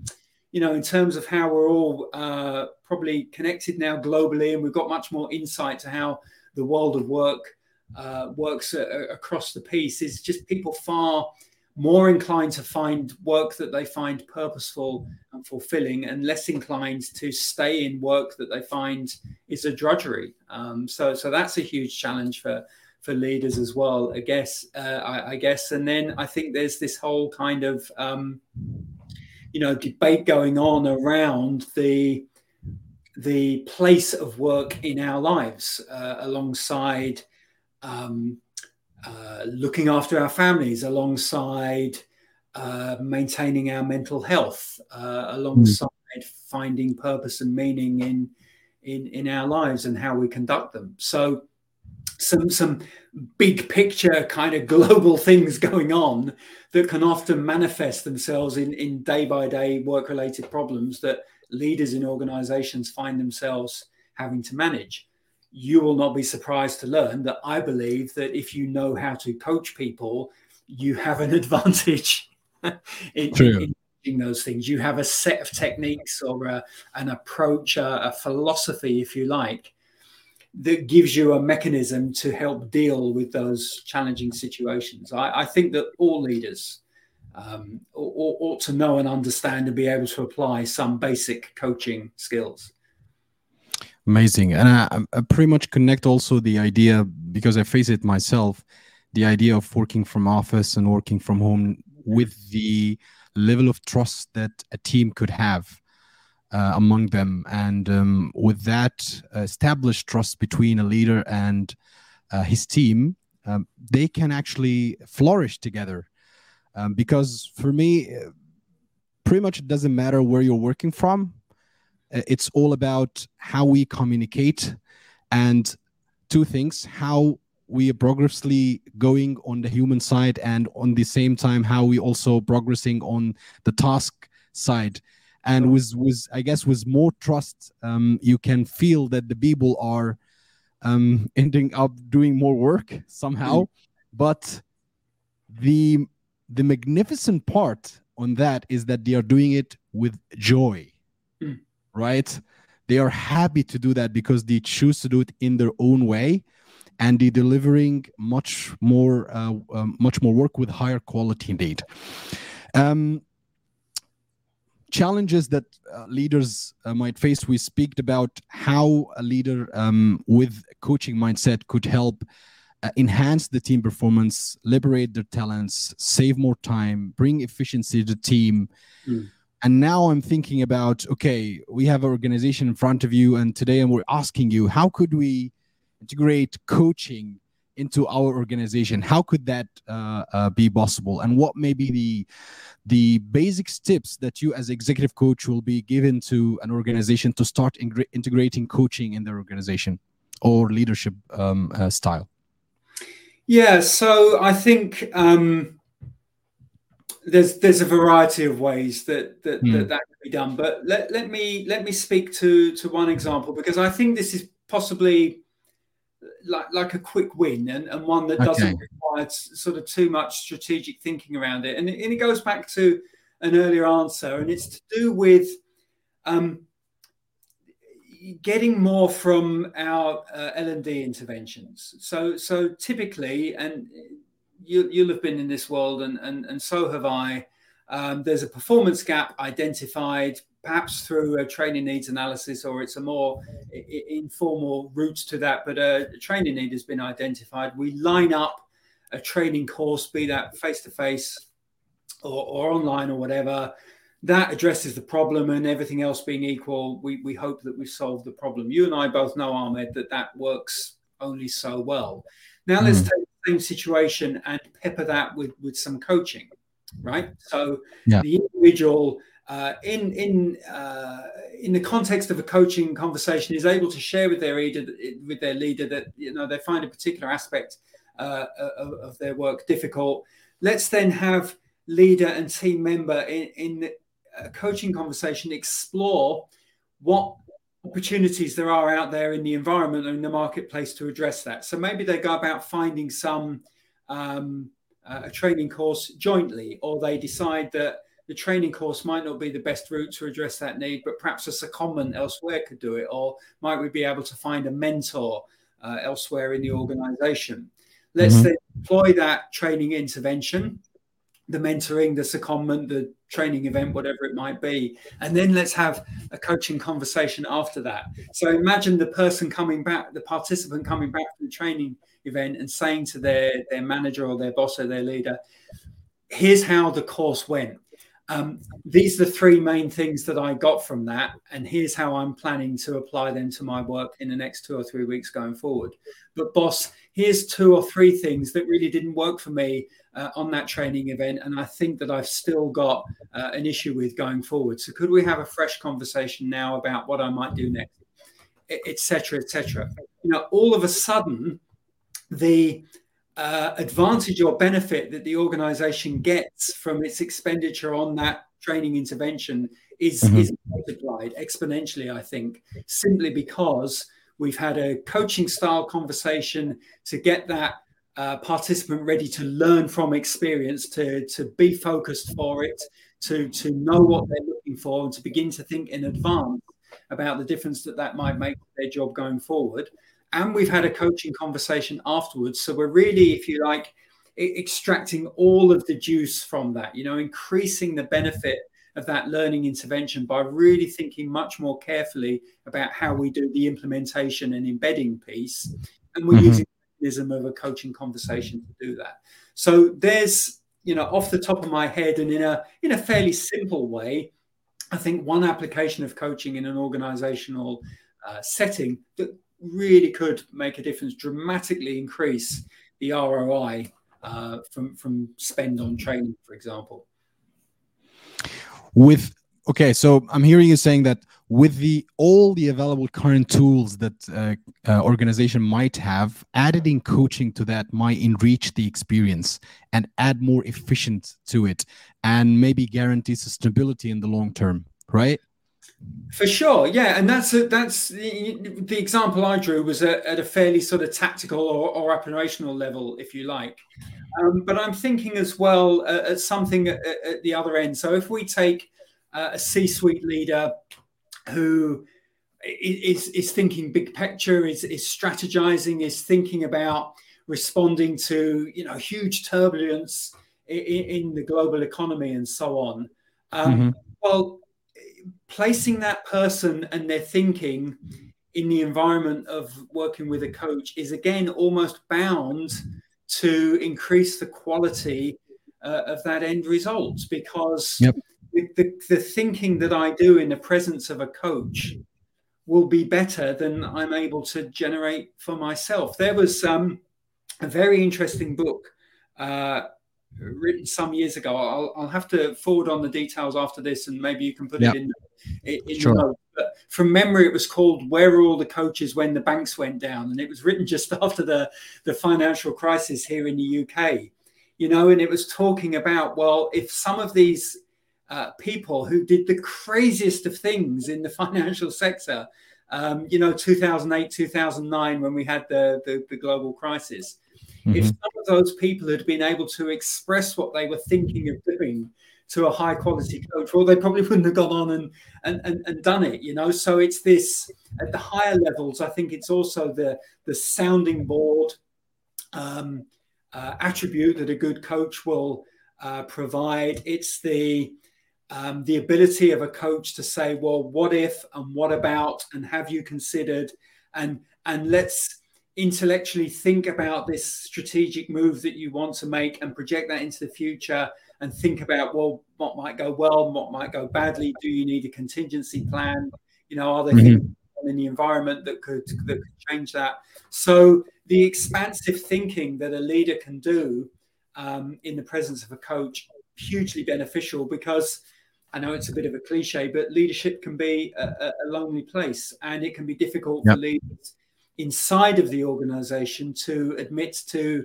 you know, in terms of how we're all uh, probably connected now globally, and we've got much more insight to how the world of work uh, works across the piece, is just people far more inclined to find work that they find purposeful and fulfilling, and less inclined to stay in work that they find is a drudgery. Um, so, so that's a huge challenge for for leaders as well. I guess, uh, I, I, guess, and then I think there's this whole kind of um, you know debate going on around the the place of work in our lives uh, alongside um, uh, looking after our families alongside uh, maintaining our mental health uh, alongside mm. finding purpose and meaning in in in our lives and how we conduct them so some some big picture kind of global things going on that can often manifest themselves in in day by day work related problems that leaders in organizations find themselves having to manage you will not be surprised to learn that i believe that if you know how to coach people you have an advantage in, in, in those things you have a set of techniques or a, an approach a, a philosophy if you like that gives you a mechanism to help deal with those challenging situations. I, I think that all leaders um, ought, ought, to know and understand and be able to apply some basic coaching skills. Amazing, and I, I pretty much connect also the idea because I face it myself, the idea of working from office and working from home with the level of trust that a team could have uh, among them, and um, with that established trust between a leader and uh, his team, um, they can actually flourish together. Um, because for me, uh, pretty much it doesn't matter where you're working from uh, it's all about how we communicate and two things how we are progressively going on the human side and on the same time how we also progressing on the task side. And with with i guess with more trust um, you can feel that the people are um, ending up doing more work somehow. Mm. but the the magnificent part on that is that they are doing it with joy. Mm right? They are happy to do that because they choose to do it in their own way, and they're delivering much more, uh, um, much more work with higher quality indeed. Um, challenges that uh, leaders uh, might face. We speak about how a leader um, with coaching mindset could help uh, enhance the team performance, liberate their talents, save more time, bring efficiency to the team. Mm and now i'm thinking about okay we have an organization in front of you and today we're asking you how could we integrate coaching into our organization? How could that uh, uh, be possible? And what may be the the basic tips that you as executive coach will be given to an organization to start integrating coaching in their organization or leadership um, uh, style? Yeah so i think um, there's there's a variety of ways that that, mm. that, that can be done but let, let me let me speak to to one example because i think this is possibly like like a quick win and, and one that okay. doesn't require sort of too much strategic thinking around it and, it and it goes back to an earlier answer and it's to do with um, getting more from our uh, L&D interventions. So, so typically, and you, you'll have been in this world, and and, and so have I. Um, there's a performance gap identified, perhaps through a training needs analysis, or it's a more I- informal route to that. But a training need has been identified. We line up a training course, be that face to face or online or whatever. That addresses the problem, and everything else being equal, we, we hope that we've solved the problem. You and I both know, Ahmed, that that works only so well. Now, mm. let's take same situation and pepper that with with some coaching, right? So yeah. the individual uh, in in uh, in the context of a coaching conversation is able to share with their leader with their leader that you know they find a particular aspect uh, of, of, their work difficult. Let's then have leader and team member in, in a coaching conversation explore what opportunities there are out there in the environment and in the marketplace to address that. So maybe they go about finding some um, uh, a training course jointly, or they decide that the training course might not be the best route to address that need, but perhaps a secondment elsewhere could do it, or might we be able to find a mentor uh, elsewhere in the organization? Let's mm-hmm. then deploy that training intervention the mentoring, the secondment, the training event, whatever it might be. And then let's have a coaching conversation after that. So imagine the person coming back, the participant coming back from the training event and saying to their, their manager or their boss or their leader, here's how the course went. Um, these are the three main things that I got from that, and here's how I'm planning to apply them to my work in the next two or three weeks going forward. But, boss, here's two or three things that really didn't work for me uh, on that training event, and I think that I've still got uh, an issue with going forward. So, could we have a fresh conversation now about what I might do next, etc., etc. You know, all of a sudden, the uh, advantage or benefit that the organization gets from its expenditure on that training intervention is, mm-hmm. is multiplied exponentially, I think, simply because we've had a coaching style conversation to get that uh, participant ready to learn from experience, to, to be focused for it, to, to know what they're looking for, and to begin to think in advance about the difference that that might make their job going forward and we've had a coaching conversation afterwards. So we're really, if you like, extracting all of the juice from that, you know, increasing the benefit of that learning intervention by really thinking much more carefully about how we do the implementation and embedding piece. And we're mm-hmm. using mechanism of a coaching conversation to do that. So there's, you know, off the top of my head and in a in a fairly simple way, I think one application of coaching in an organizational uh, setting that really could make a difference, dramatically increase the ROI uh, from from spend on training, for example. With okay, so I'm hearing you saying that with the all the available current tools that uh, uh, organization might have, adding coaching to that might enrich the experience and add more efficient to it, and maybe guarantee sustainability in the long term, right? For sure, yeah, and that's a, that's the, the, example I drew was a, at a fairly sort of tactical or, or operational level, if you like. Um, but I'm thinking as well uh, at something at, at, the other end. So if we take uh, a C-suite leader who is is thinking big picture, is is strategizing, is thinking about responding to you know huge turbulence in, in the global economy and so on. Um, mm-hmm. Well placing that person and their thinking in the environment of working with a coach is again almost bound to increase the quality uh, of that end result because yep. The, the thinking that I do in the presence of a coach will be better than I'm able to generate for myself. There was um, a very interesting book uh, written some years ago. I'll, I'll, have to forward on the details after this, and maybe you can put yep. it in, in sure. the note. But from memory, it was called "Where Were All the Coaches When the Banks Went Down," and it was written just after the the financial crisis here in the UK. You know, and it was talking about well, if some of these uh, people who did the craziest of things in the financial sector, um, you know, 2008, 2009, when we had the, the, the global crisis Mm-hmm. If some of those people had been able to express what they were thinking of doing to a high quality coach, well, they probably wouldn't have gone on and, and, and, and done it, you know. So it's this at the higher levels, I think it's also the the sounding board um, uh, attribute that a good coach will uh, provide. It's the um, the ability of a coach to say, well, what if and what about, and have you considered, and and let's intellectually think about this strategic move that you want to make and project that into the future and think about well what might go well what might go badly? Do you need a contingency plan? You know are there mm-hmm. things in the environment that could that could change that? So the expansive thinking that a leader can do um, in the presence of a coach hugely beneficial because I know it's a bit of a cliche, but leadership can be a, a lonely place and it can be difficult yep. for leaders inside of the organization to admit to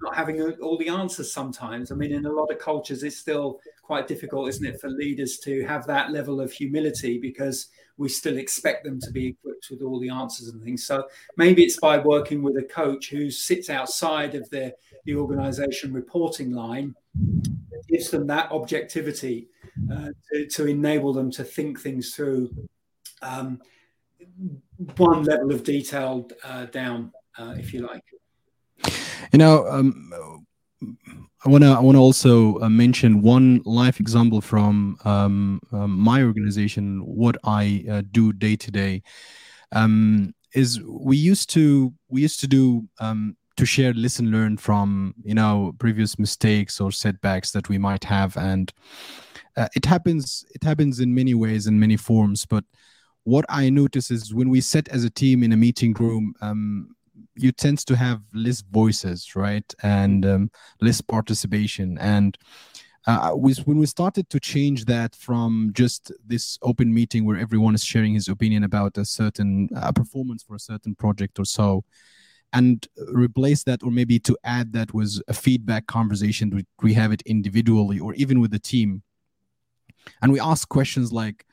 not having all the answers sometimes. I mean, in a lot of cultures, it's still quite difficult, isn't it, for leaders to have that level of humility because we still expect them to be equipped with all the answers and things. So maybe it's by working with a coach who sits outside of the, the organization reporting line, gives them that objectivity uh, to, to enable them to think things through. Um, one level of detail uh, down, uh, if you like. You know, um, I want to I want to also uh, mention one live example from um, um, my organization. What I uh, do day to day um, is we used to we used to do um, to share listen learn from you know previous mistakes or setbacks that we might have. And uh, it happens it happens in many ways in many forms. But what I notice is when we sit as a team in a meeting room, um, you tend to have less voices, right, and um, less participation. And uh, when we started to change that from just this open meeting where everyone is sharing his opinion about a certain uh, performance for a certain project or so, and replace that, or maybe to add that was a feedback conversation. We, we have it individually or even with the team, and we ask questions like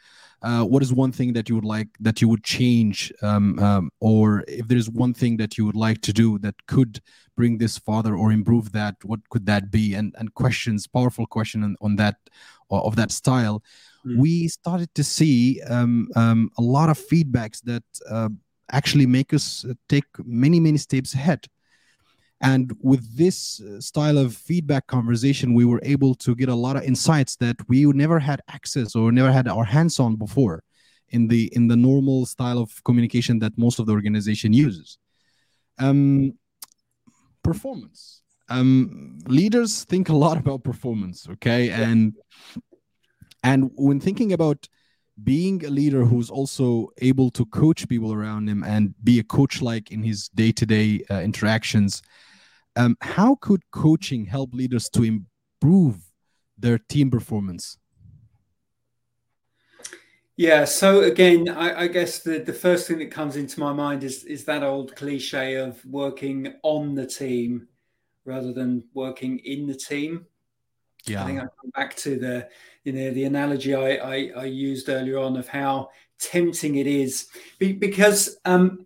uh, what is one thing that you would like that you would change um, um, or if there's one thing that you would like to do that could bring this farther or improve that what could that be and and questions powerful question on, on that of that style mm. we started to see um, um, a lot of feedbacks that uh, actually make us take many many steps ahead And with this uh, style of feedback conversation, we were able to get a lot of insights that we never had access or never had our hands on before in the in the normal style of communication that most of the organization uses. Um, performance. Um, leaders think a lot about performance, okay, and and when thinking about being a leader who's also able to coach people around him and be a coach like in his day-to-day uh, interactions um, how could coaching help leaders to improve their team performance? Yeah so again I, I, guess the, the first thing that comes into my mind is is that old cliche of working on the team rather than working in the team yeah. i think i come back to the you know the analogy I, I, I used earlier on of how tempting it is. Because um,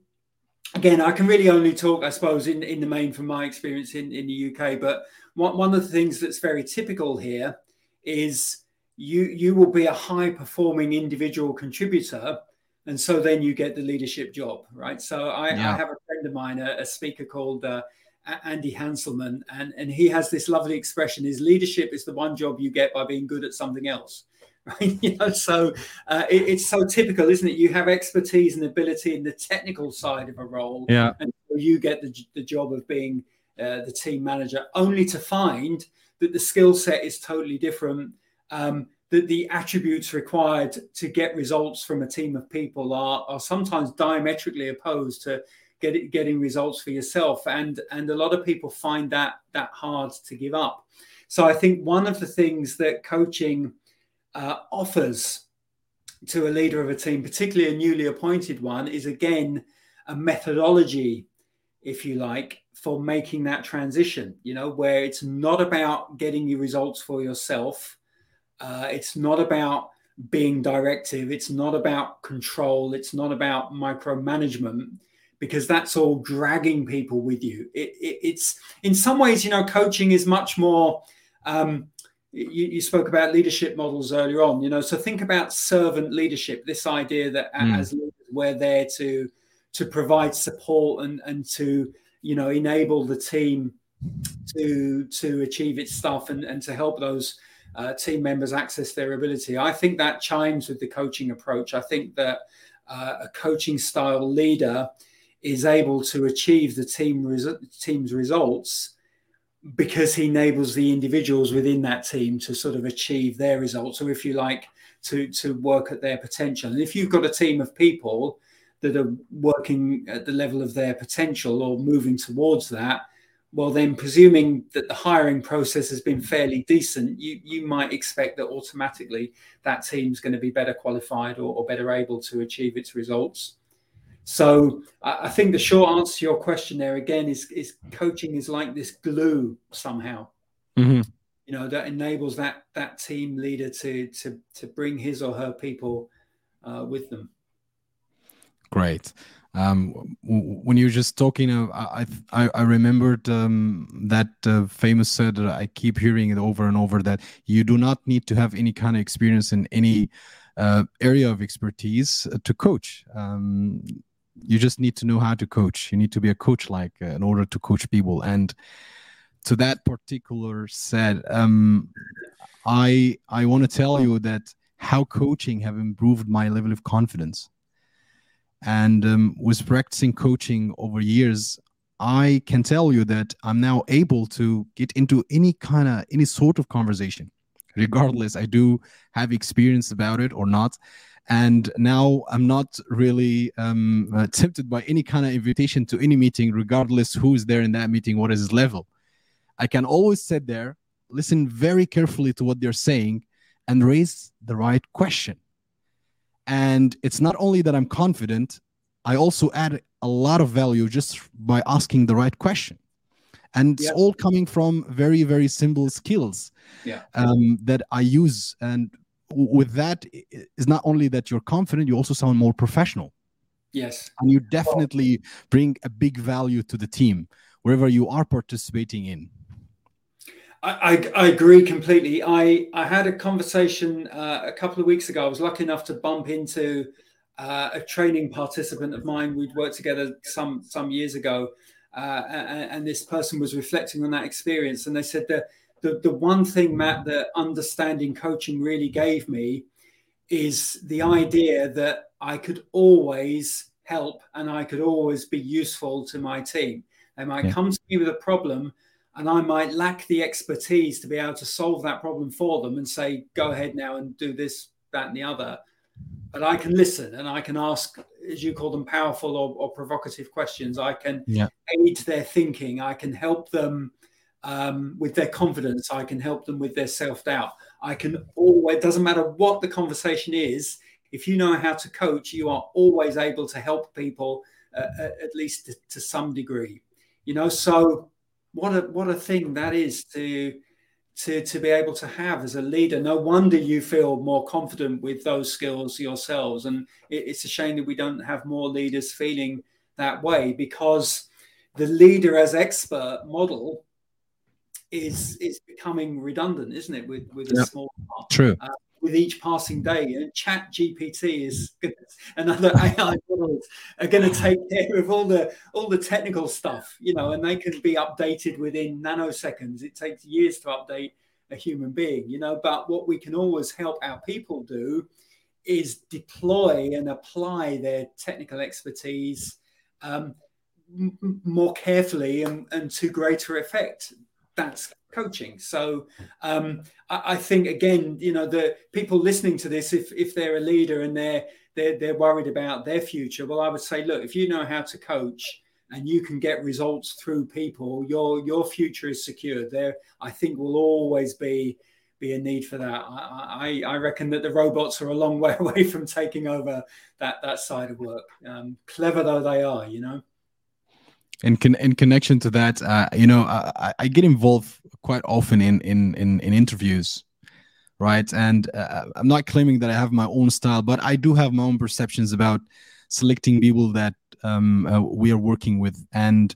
again I can really only talk I suppose in, in the main from my experience in, in the UK but one, one of the things that's very typical here is you you will be a high performing individual contributor and so then you get the leadership job right? So I, yeah. I have a friend of mine a, a speaker called uh, Andy Hanselman, and, and he has this lovely expression: "His leadership is the one job you get by being good at something else." Right? You know, so uh, it, it's so typical, isn't it? You have expertise and ability in the technical side of a role, yeah, and you get the, the job of being uh, the team manager, only to find that the skill set is totally different. Um, that the attributes required to get results from a team of people are, are sometimes diametrically opposed to get, getting results for yourself. And and a lot of people find that that hard to give up. So i think one of the things that coaching uh, offers to a leader of a team particularly a newly appointed one is again a methodology if you like for making that transition you know where it's not about getting you results for yourself. Uh, it's not about being directive. It's not about control. It's not about micromanagement because that's all dragging people with you. It, it, it's in some ways, you know, coaching is much more. Um, you, you, spoke about leadership models earlier on, you know, so think about servant leadership. This idea that mm. as leaders, we're there to to provide support and and to you know enable the team to to achieve its stuff and and to help those uh, team members access their ability. I think that chimes with the coaching approach. I think that uh, a coaching style leader is able to achieve the team team's results because he enables the individuals within that team to sort of achieve their results or if you like to to work at their potential. And if you've got a team of people that are working at the level of their potential or moving towards that well then presuming that the hiring process has been fairly decent you you might expect that automatically that team's going to be better qualified or, or better able to achieve its results so I, think the short answer to your question there again is is coaching is like this glue somehow. Mm-hmm. You know that enables that that team leader to to to bring his or her people uh, with them. Great. Um, when you were just talking, uh, I, I, I remembered um, that uh, famous said I keep hearing it over and over that you do not need to have any kind of experience in any uh, area of expertise to coach. Um, you just need to know how to coach. You need to be a coach like uh, in order to coach people. And to that particular said um, i i want to tell you that how coaching have improved my level of confidence. And um, with practicing coaching over years i can tell you that i'm now able to get into any kind of any sort of conversation regardless i do have experience about it or not and now i'm not really um, uh, tempted by any kind of invitation to any meeting regardless who is there in that meeting what is his level. I can always sit there listen very carefully to what they're saying and raise the right question. And it's not only that i'm confident i also add a lot of value just by asking the right question. And it's all coming from very very simple skills yeah. um, that i use and with that is not only that you're confident, you also sound more professional. Yes. And you definitely bring a big value to the team wherever you are participating in. I, I, I agree completely. I, I had a conversation uh, a couple of weeks ago. I was lucky enough to bump into uh, a training participant of mine. We'd worked together some some years ago, uh, and, and, this person was reflecting on that experience, and they said that the the one thing, Matt, that understanding coaching really gave me is the idea that I could always help and I could always be useful to my team. They might yeah. come to me with a problem and I might lack the expertise to be able to solve that problem for them and say, go ahead now and do this, that, and the other. But I can listen and I can ask, as you call them, powerful or, or provocative questions. I can yeah. aid their thinking. I can help them um, with their confidence. I can help them with their self doubt. I can always, it doesn't matter what the conversation is, if you know how to coach, you are always able to help people uh, at least to, to some degree. You know, so what a what a thing that is to to to be able to have as a leader. No wonder you feel more confident with those skills yourselves, and it, it's a shame that we don't have more leaders feeling that way because the leader as expert model is is becoming redundant, isn't it? With with a yep. small part. True. Uh, with each passing day. And Chat GPT is another AI models are going to take care of all the all the technical stuff, you know, and they can be updated within nanoseconds. It takes years to update a human being, you know. But what we can always help our people do is deploy and apply their technical expertise um, m- more carefully and, and to greater effect. That's coaching. So um, I, I, think again, you know, the people listening to this, if if they're a leader and they're they're they're worried about their future, well, I would say, look, if you know how to coach and you can get results through people, your your future is secured. There, I think will always be be a need for that. I, I, I reckon that the robots are a long way away from taking over that that side of work. Um, clever though they are, you know in con- in connection to that, uh, you know, I, I, get involved quite often in in in, in interviews, right? And uh, I'm not claiming that I have my own style, but I do have my own perceptions about selecting people that um, uh, we are working with, and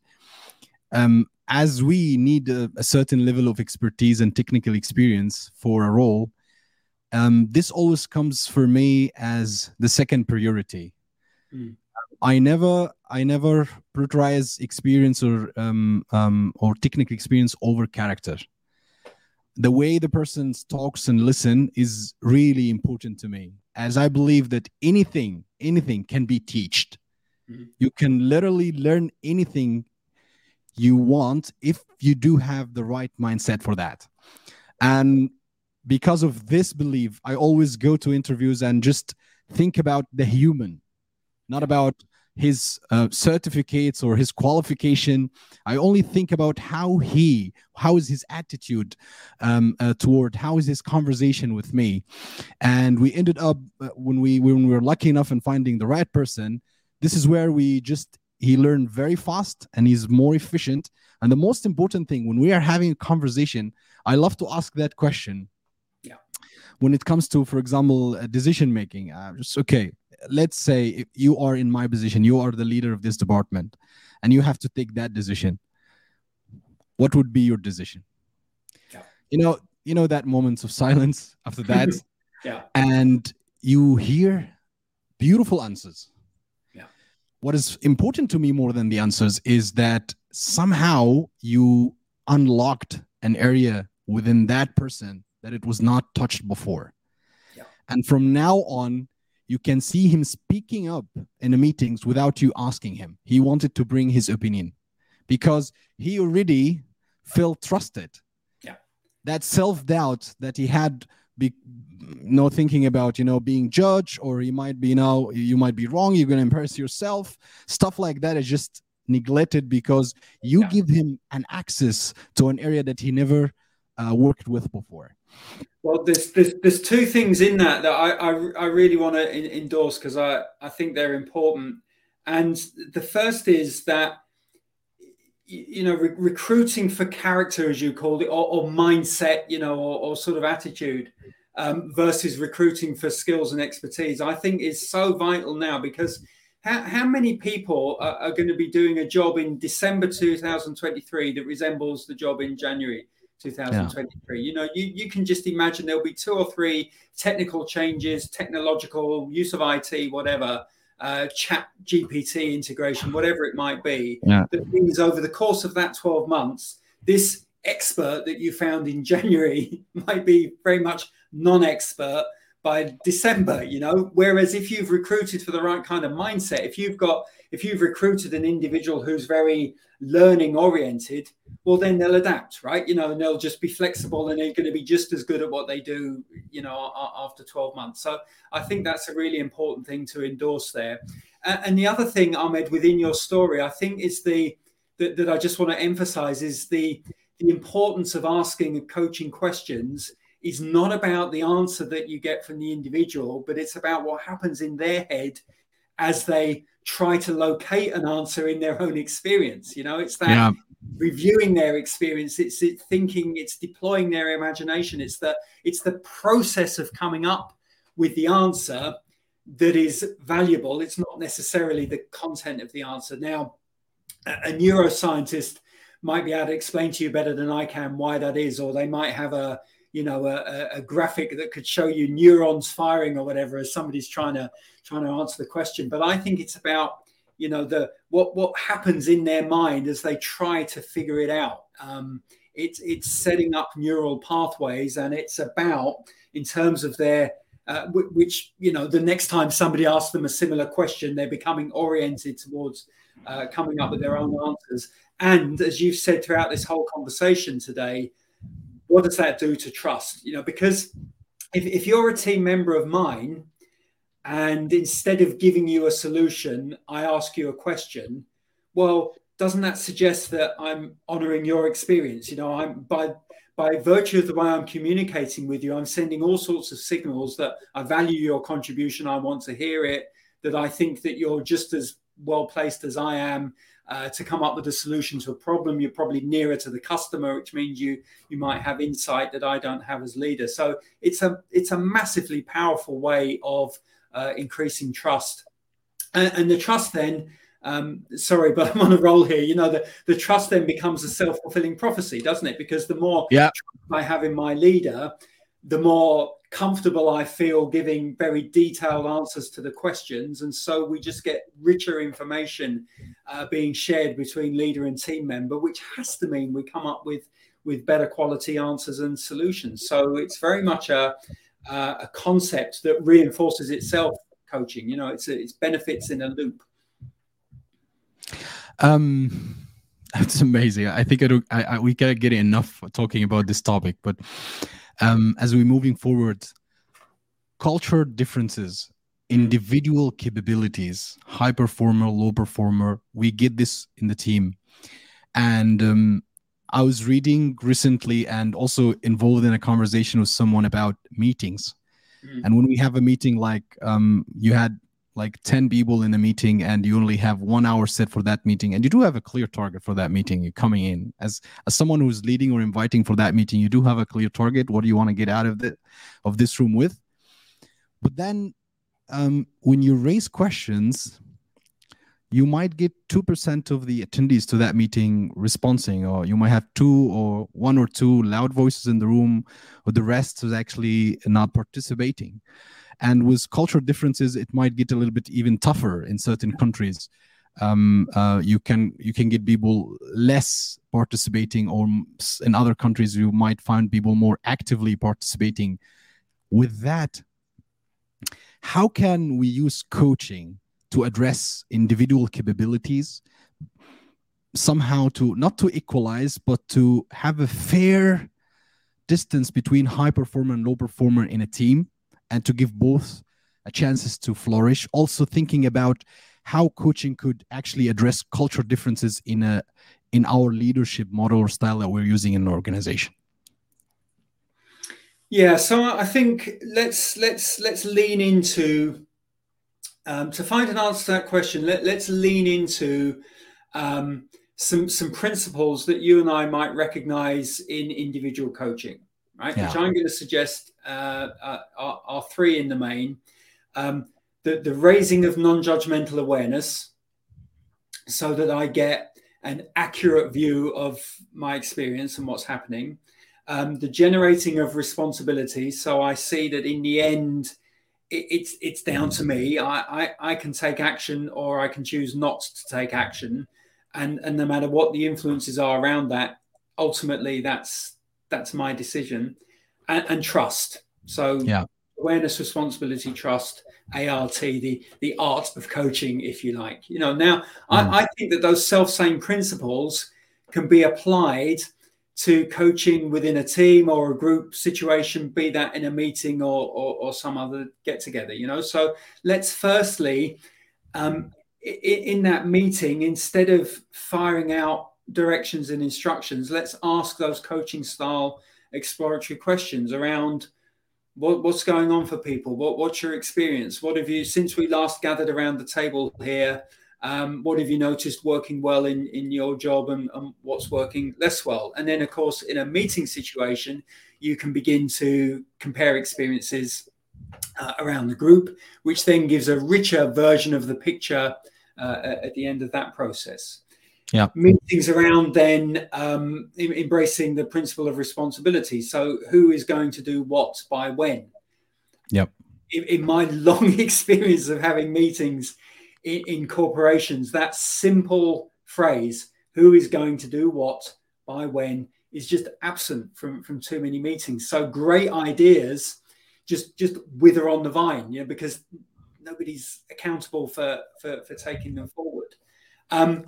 um, as we need a, a, certain level of expertise and technical experience for a role, um, this always comes for me as the second priority. Mm. I never I never prioritize experience or um, um, or technical experience over character. The way the person talks and listen is really important to me, as I believe that anything anything can be taught. Mm-hmm. You can literally learn anything you want if you do have the right mindset for that. And because of this belief, I always go to interviews and just think about the human, not about his uh, certificates or his qualification. I only think about how he, how is his attitude um, uh, toward, how is his conversation with me, and we ended up uh, when we when we were lucky enough in finding the right person. This is where we just he learned very fast and he's more efficient. And the most important thing when we are having a conversation, I love to ask that question. Yeah. When it comes to, for example, decision making, uh, just okay let's say if you are in my position, you are the leader of this department, and you have to take that decision. What would be your decision? Yeah. You know, you know that moments of silence after that. yeah. And you hear beautiful answers. Yeah. What is important to me more than the answers is that somehow you unlocked an area within that person that it was not touched before. Yeah. And from now on, you can see him speaking up in the meetings without you asking him. He wanted to bring his opinion because he already felt trusted. Yeah. That self doubt that he had, be, know, thinking about, you know, being judged or he might be, you know, you might be wrong. You're going to embarrass yourself. Stuff like that is just neglected because you yeah. give him an access to an area that he never uh, worked with before. Well, there's, there's there's two things in that that I I, I really want to endorse because I I think they're important. And the first is that you know re- recruiting for character, as you called it, or, or mindset, you know, or, or sort of attitude. Um, versus recruiting for skills and expertise, I think is so vital now because how, how many people are, are going to be doing a job in December 2023 that resembles the job in January? 2023. Yeah. You know, you, you can just imagine there'll be two or three technical changes, technological use of IT, whatever. uh, chat GPT integration, whatever it might be. Yeah. That means over the course of that 12 months, this expert that you found in January might be very much non expert by December, you know. Whereas if you've recruited for the right kind of mindset, if you've got, if you've recruited an individual who's very learning oriented, well, then they'll adapt, right? You know, and they'll just be flexible and they're going to be just as good at what they do, you know, after 12 months. So I think that's a really important thing to endorse there. And the other thing, Ahmed, within your story, I think is the, that, that I just want to emphasize is the, the importance of asking coaching questions is not about the answer that you get from the individual, but it's about what happens in their head as they try to locate an answer in their own experience. You know, it's that yeah. reviewing their experience, it's it thinking, it's deploying their imagination, it's the it's the process of coming up with the answer that is valuable. It's not necessarily the content of the answer. Now, a neuroscientist might be able to explain to you better than I can why that is, or they might have a you know a, a, graphic that could show you neurons firing or whatever as somebody's trying to trying to answer the question. But i think it's about you know the what what happens in their mind as they try to figure it out. Um, it's it's setting up neural pathways and it's about in terms of their uh, which you know the next time somebody asks them a similar question they're becoming oriented towards uh, coming up with their own answers. And as you've said throughout this whole conversation today what does that do to trust? You know, because if, if you're a team member of mine and instead of giving you a solution, I ask you a question, well, doesn't that suggest that I'm honoring your experience? You know, I'm by by virtue of the way I'm communicating with you, I'm sending all sorts of signals that I value your contribution, I want to hear it, that I think that you're just as well placed as I am uh, to come up with a solution to a problem. You're probably nearer to the customer, which means you you might have insight that I don't have as leader. So it's a it's a massively powerful way of uh, increasing trust, and, and, the trust then. Um, sorry, but I'm on a roll here. You know, the, the trust then becomes a self fulfilling prophecy, doesn't it? Because the more yeah. I have in my leader, the more comfortable I feel giving very detailed answers to the questions. And so we just get richer information uh, being shared between leader and team member, which has to mean we come up with, with better quality answers and solutions. So it's very much a, uh, a concept that reinforces itself coaching. You know, it's, it's benefits in a loop. Um, that's amazing. I think I, do, I, I we can't get enough talking about this topic, but um, as we're moving forward, culture differences, individual capabilities, high performer, low performer, we get this in the team. And um, I was reading recently and also involved in a conversation with someone about meetings. Mm. And when we have a meeting like um, you had like 10 people in a meeting and you only have one hour set for that meeting. And you do have a clear target for that meeting you're coming in. As as someone who's leading or inviting for that meeting you do have a clear target what do you want to get out of the of this room with? But then um, when you raise questions you might get 2% of the attendees to that meeting responding or you might have two or one or two loud voices in the room or the rest is actually not participating and with cultural differences it might get a little bit even tougher in certain countries. Um, uh, you can you can get people less participating or in other countries you might find people more actively participating. With that how can we use coaching to address individual capabilities? Somehow to not to equalize but to have a fair distance between high performer and low performer in a team and to give both chances to flourish. Also thinking about how coaching could actually address cultural differences in a in our leadership model or style that we're using in an organization. Yeah, so I think let's let's let's lean into um, to find an answer to that question. Let, us lean into um, some some principles that you and I might recognize in individual coaching right? Yeah. Which I'm going to suggest uh, uh, are, are, three in the main. Um, the, the raising of non judgmental awareness so that I get an accurate view of my experience and what's happening. Um, the generating of responsibility. So I see that in the end, it, it's it's down to me. I, I I can take action or I can choose not to take action, and and no matter what the influences are around that, ultimately that's that's my decision, and, and trust. So yeah, awareness, responsibility, trust. ART, the the art of coaching, if you like. You know, now mm. I, I think that those self same principles can be applied to coaching within a team or a group situation, be that in a meeting or, or, or some other get together, you know. So let's firstly, um, in, in that meeting, instead of firing out directions and instructions, let's ask those coaching style exploratory questions around what, what's going on for people. What, what's your experience? What have you, since we last gathered around the table here, um, what have you noticed working well in, in your job and, and, what's working less well? And then, of course, in a meeting situation, you can begin to compare experiences uh, around the group, which then gives a richer version of the picture uh, at the end of that process. Yeah. Meetings around then um, embracing the principle of responsibility. So, who is going to do what by when? Yep. In, in my long experience of having meetings, in, in corporations, that simple phrase, who is going to do what by when, is just absent from, from too many meetings. So great ideas just just wither on the vine, you know, because nobody's accountable for for, for taking them forward. Um,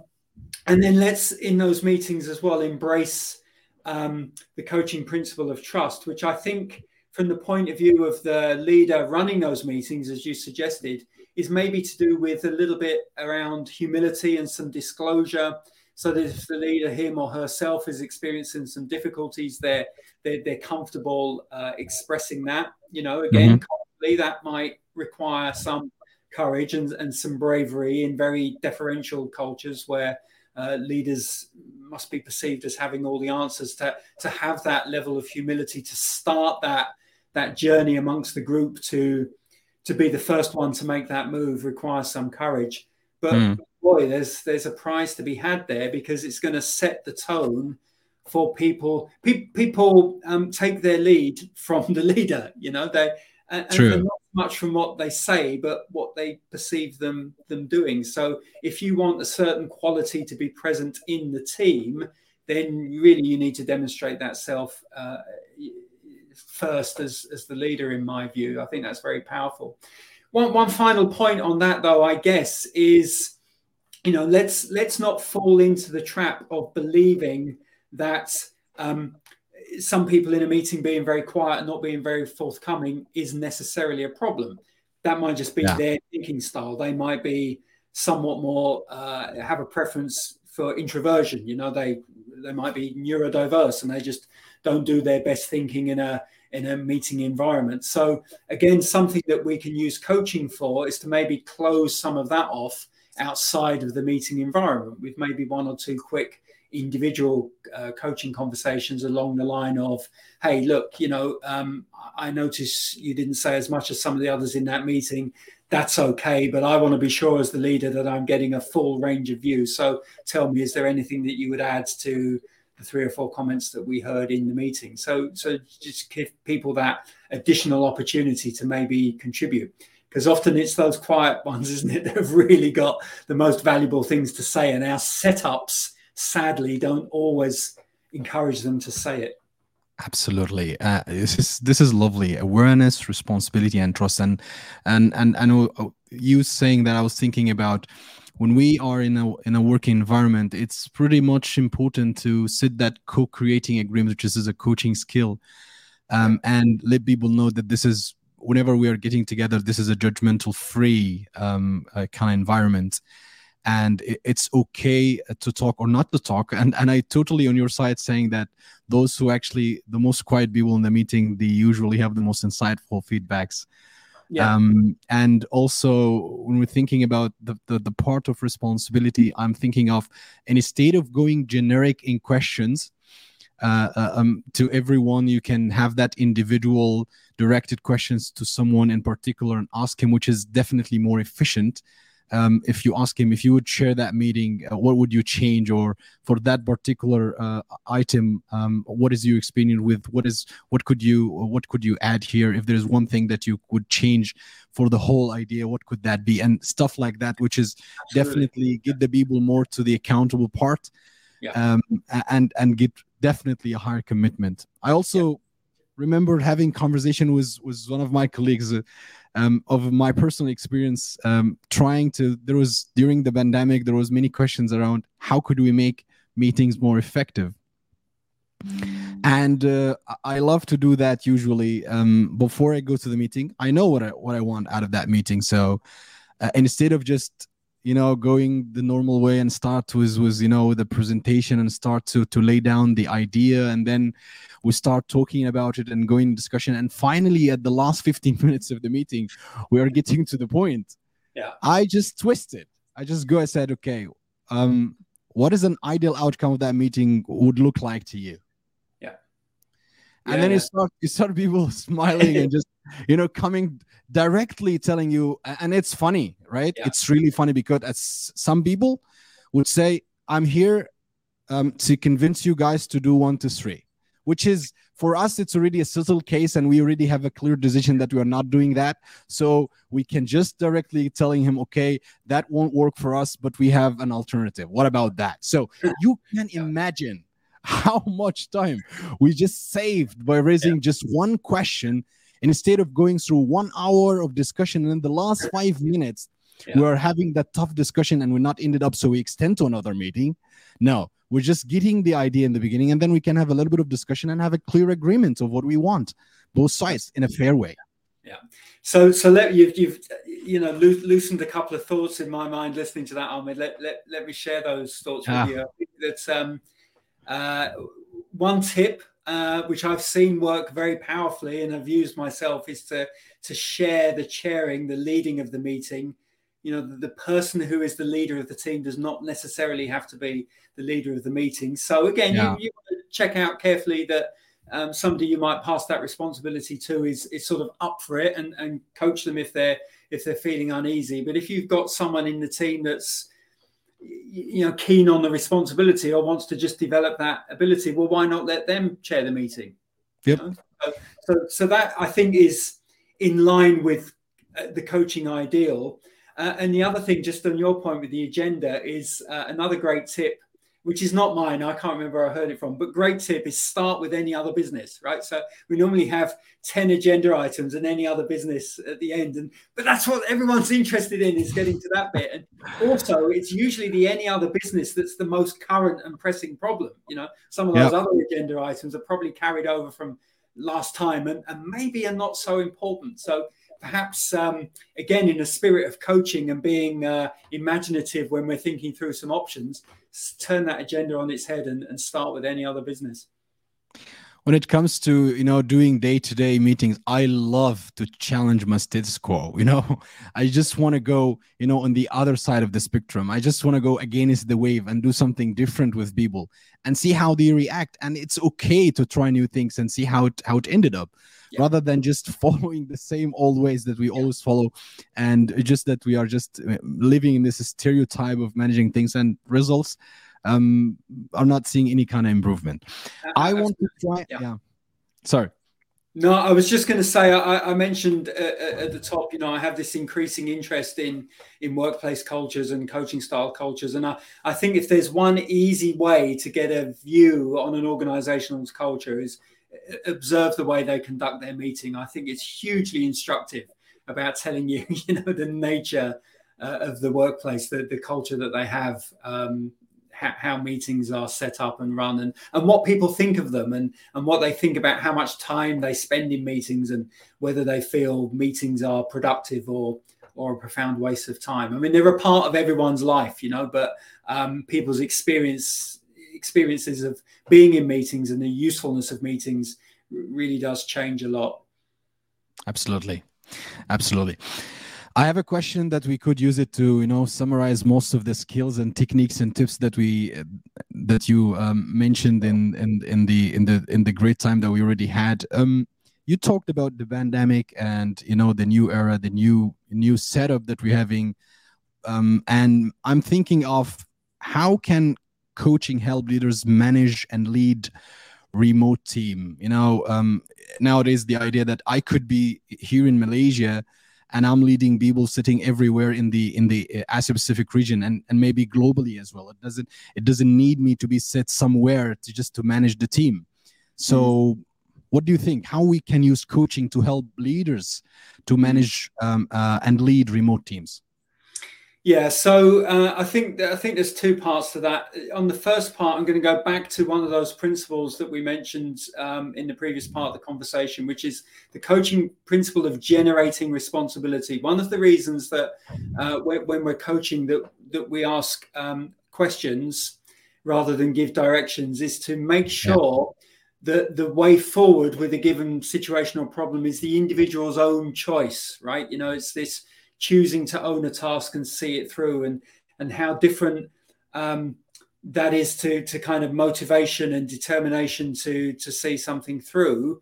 and then let's in those meetings as well embrace um, the coaching principle of trust, which I think, from the point of view of the leader running those meetings, as you suggested, is maybe to do with a little bit around humility and some disclosure. So that if the leader, him or herself, is experiencing some difficulties, they're they're, they're comfortable uh, expressing that. You know, again, mm-hmm. that might require some courage and, and some bravery in very deferential cultures where uh, leaders must be perceived as having all the answers to to have that level of humility to start that that journey amongst the group to to be the first one to make that move requires some courage. But mm. boy, there's there's a prize to be had there because it's going to set the tone for people. Pe- people um, take their lead from the leader. You know, they and, and not much from what they say, but what they perceive them them doing. So if you want a certain quality to be present in the team, then really you need to demonstrate that self. Uh, first as, as the leader, in my view. I think that's very powerful. One, one final point on that, though, I guess, is you know let's let's not fall into the trap of believing that um, some people in a meeting being very quiet and not being very forthcoming is necessarily a problem. That might just be yeah. their thinking style. They might be somewhat more uh, have a preference for introversion. You know, they they might be neurodiverse and they just don't do their best thinking in a in a meeting environment. So again, something that we can use coaching for is to maybe close some of that off outside of the meeting environment with maybe one or two quick individual uh, coaching conversations along the line of hey look you know um, i notice you didn't say as much as some of the others in that meeting that's okay but i want to be sure as the leader that i'm getting a full range of views so tell me is there anything that you would add to the three or four comments that we heard in the meeting. So, so just give people that additional opportunity to maybe contribute. Because often it's those quiet ones, isn't it, that have really got the most valuable things to say. And our setups, sadly, don't always encourage them to say it. Absolutely, uh, this is this is lovely. Awareness, responsibility, and trust. And and and I know uh, you saying that I was thinking about when we are in a in a working environment, it's pretty much important to sit that co-creating agreement, which is a coaching skill, um, and let people know that this is whenever we are getting together, this is a judgmental free um, uh, kind of environment and it's okay to talk or not to talk. And and i totally on your side saying that those who actually the most quiet people in the meeting they usually have the most insightful feedbacks. Yeah. Um, and also when we're thinking about the, the, the part of responsibility i'm thinking of instead of going generic in questions uh, uh, um, to everyone you can have that individual directed questions to someone in particular and ask him which is definitely more efficient um, if you ask him if you would share that meeting, uh, what would you change, or for that particular uh, item, um, what is your experience with? What is what could you what could you add here? If there's one thing that you would change for the whole idea, what could that be? And stuff like that, which is Absolutely. definitely get the people more to the accountable part, yeah. um, and and get definitely a higher commitment. I also. Yeah remember having conversation with with one of my colleagues um, of my personal experience um, trying to there was during the pandemic there was many questions around how could we make meetings more effective? And uh, i love to do that usually um, before i go to the meeting. I know what i what i want out of that meeting. So uh, instead of just you know going the normal way and start with with you know the presentation and start to to lay down the idea. And then we start talking about it and going discussion. And finally at the last 15 minutes of the meeting we are getting to the point. Yeah. I just twisted. I just go and said okay um what is an ideal outcome of that meeting would look like to you? Yeah. And yeah, then yeah. you start you start people smiling and just you know coming directly telling you and it's funny right? Yeah. it's really funny because as some people would say i'm here um, to convince you guys to do one to three which is for us it's already a settled case and we already have a clear decision that we are not doing that. So we can just directly telling him okay that won't work for us but we have an alternative. What about that? So you can imagine how much time we just saved by raising yeah. just one question instead of going through one hour of discussion and in the last five minutes yeah. we're having that tough discussion and we're not ended up so we extend to another meeting no we're just getting the idea in the beginning and then we can have a little bit of discussion and have a clear agreement of what we want both sides in a fair way yeah so so let you've, you've you know lo- loosened a couple of thoughts in my mind listening to that Ahmed. let, let, let me share those thoughts with ah. you that's um uh one tip uh, which I've seen work very powerfully and have used myself, is to to share the chairing, the leading of the meeting. You know, the, person who is the leader of the team does not necessarily have to be the leader of the meeting. So again, yeah. you, you check out carefully that um, somebody you might pass that responsibility to is is sort of up for it and, and coach them if they're if they're feeling uneasy. But if you've got someone in the team that's you know keen on the responsibility or wants to just develop that ability well why not let them chair the meeting yep. You know? so, so, so that i think is in line with uh, the coaching ideal uh, and the other thing just on your point with the agenda is uh, another great tip which is not mine. I can't remember where I heard it from, but great tip is start with any other business, right? So we normally have 10 agenda items and any other business at the end. And but that's what everyone's interested in is getting to that bit. And also it's usually the any other business that's the most current and pressing problem. You know, some of those yep. other agenda items are probably carried over from last time and, and maybe are not so important. So perhaps um, again in a spirit of coaching and being uh, imaginative when we're thinking through some options turn that agenda on its head and, and start with any other business. When it comes to you know doing day-to-day meetings i love to challenge my status quo you know? I just want to go you know on the other side of the spectrum. I just want to go against the wave and do something different with people and see how they react. And it's okay to try new things and see how it how it ended up yeah. rather than just following the same old ways that we yeah. always follow and just that we are just uh, living in this stereotype of managing things and results um, are not seeing any kind of improvement. Uh, I want to try. Yeah. yeah. Sorry. No, I was just going to say. I, I mentioned uh, uh, at the top. You know, I have this increasing interest in in workplace cultures and coaching style cultures, and I, I think if there's one easy way to get a view on an organization's culture is observe the way they conduct their meeting. I think it's hugely instructive about telling you, you know, the nature uh, of the workplace, the the culture that they have. Um, how, how, meetings are set up and run and, and what people think of them and, and what they think about how much time they spend in meetings and whether they feel meetings are productive or or a profound waste of time. I mean, they're a part of everyone's life, you know, but um, people's experience experiences of being in meetings and the usefulness of meetings really does change a lot. Absolutely, absolutely. I have a question that we could use it to, you know, summarize most of the skills and techniques and tips that we that you um, mentioned in, in in the in the in the great time that we already had. Um, you talked about the pandemic and you know the new era, the new new setup that we're having. um, and I'm thinking of how can coaching help leaders manage and lead remote team. You know, um, nowadays the idea that I could be here in Malaysia and I'm leading people sitting everywhere in the in the uh, Asia Pacific region and and maybe globally as well. It doesn't it doesn't need me to be set somewhere to just to manage the team. So. Mm. What do you think? How we can use coaching to help leaders to mm-hmm. manage um, uh, and lead remote teams? Yeah, so uh, I think I think there's two parts to that. On the first part, I'm going to go back to one of those principles that we mentioned um, in the previous part of the conversation, which is the coaching principle of generating responsibility. One of the reasons that uh, when, when, we're coaching that that we ask um, questions rather than give directions is to make sure yeah. that the way forward with a given situational problem is the individual's own choice. Right? You know, it's this choosing to own a task and see it through and and how different um, that is to to kind of motivation and determination to to see something through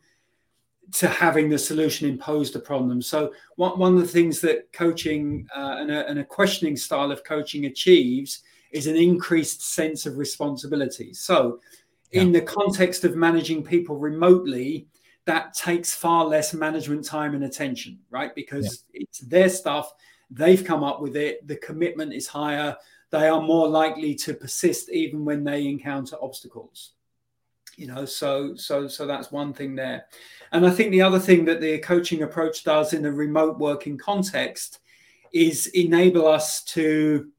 to having the solution imposed upon them. So one, one of the things that coaching uh, and, a, and a questioning style of coaching achieves is an increased sense of responsibility. So yeah. in the context of managing people remotely, that takes far less management time and attention, right? Because yeah. it's their stuff, they've come up with it, the commitment is higher, they are more likely to persist even when they encounter obstacles. You know, so so so that's one thing there. And I think the other thing that the coaching approach does in a remote working context is enable us to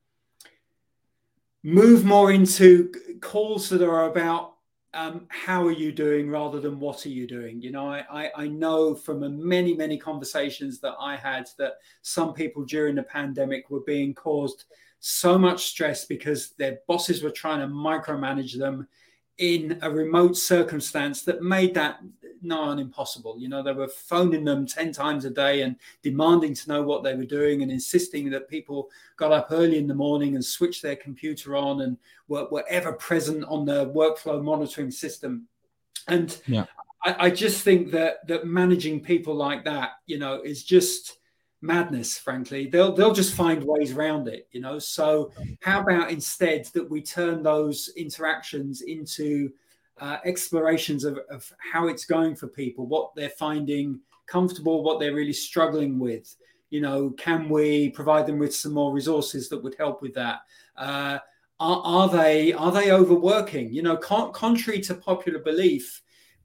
move more into calls that are about um, how are you doing rather than what are you doing? You know I, I, I know from many many conversations that i had that some people during the pandemic were being caused so much stress because their bosses were trying to micromanage them in a remote circumstance that made that nigh on impossible. You know, they were phoning them 10 times a day and demanding to know what they were doing and insisting that people got up early in the morning and switched their computer on and were, were ever present on the workflow monitoring system. And yeah. I, I just think that that managing people like that, you know, is just madness frankly they'll they'll just find ways around it you know so how about instead that we turn those interactions into uh, explorations of, of how it's going for people, what they're finding comfortable, what they're really struggling with. You know, can we provide them with some more resources that would help with that? Uh, are, are, they are they overworking? You know, con- contrary to popular belief,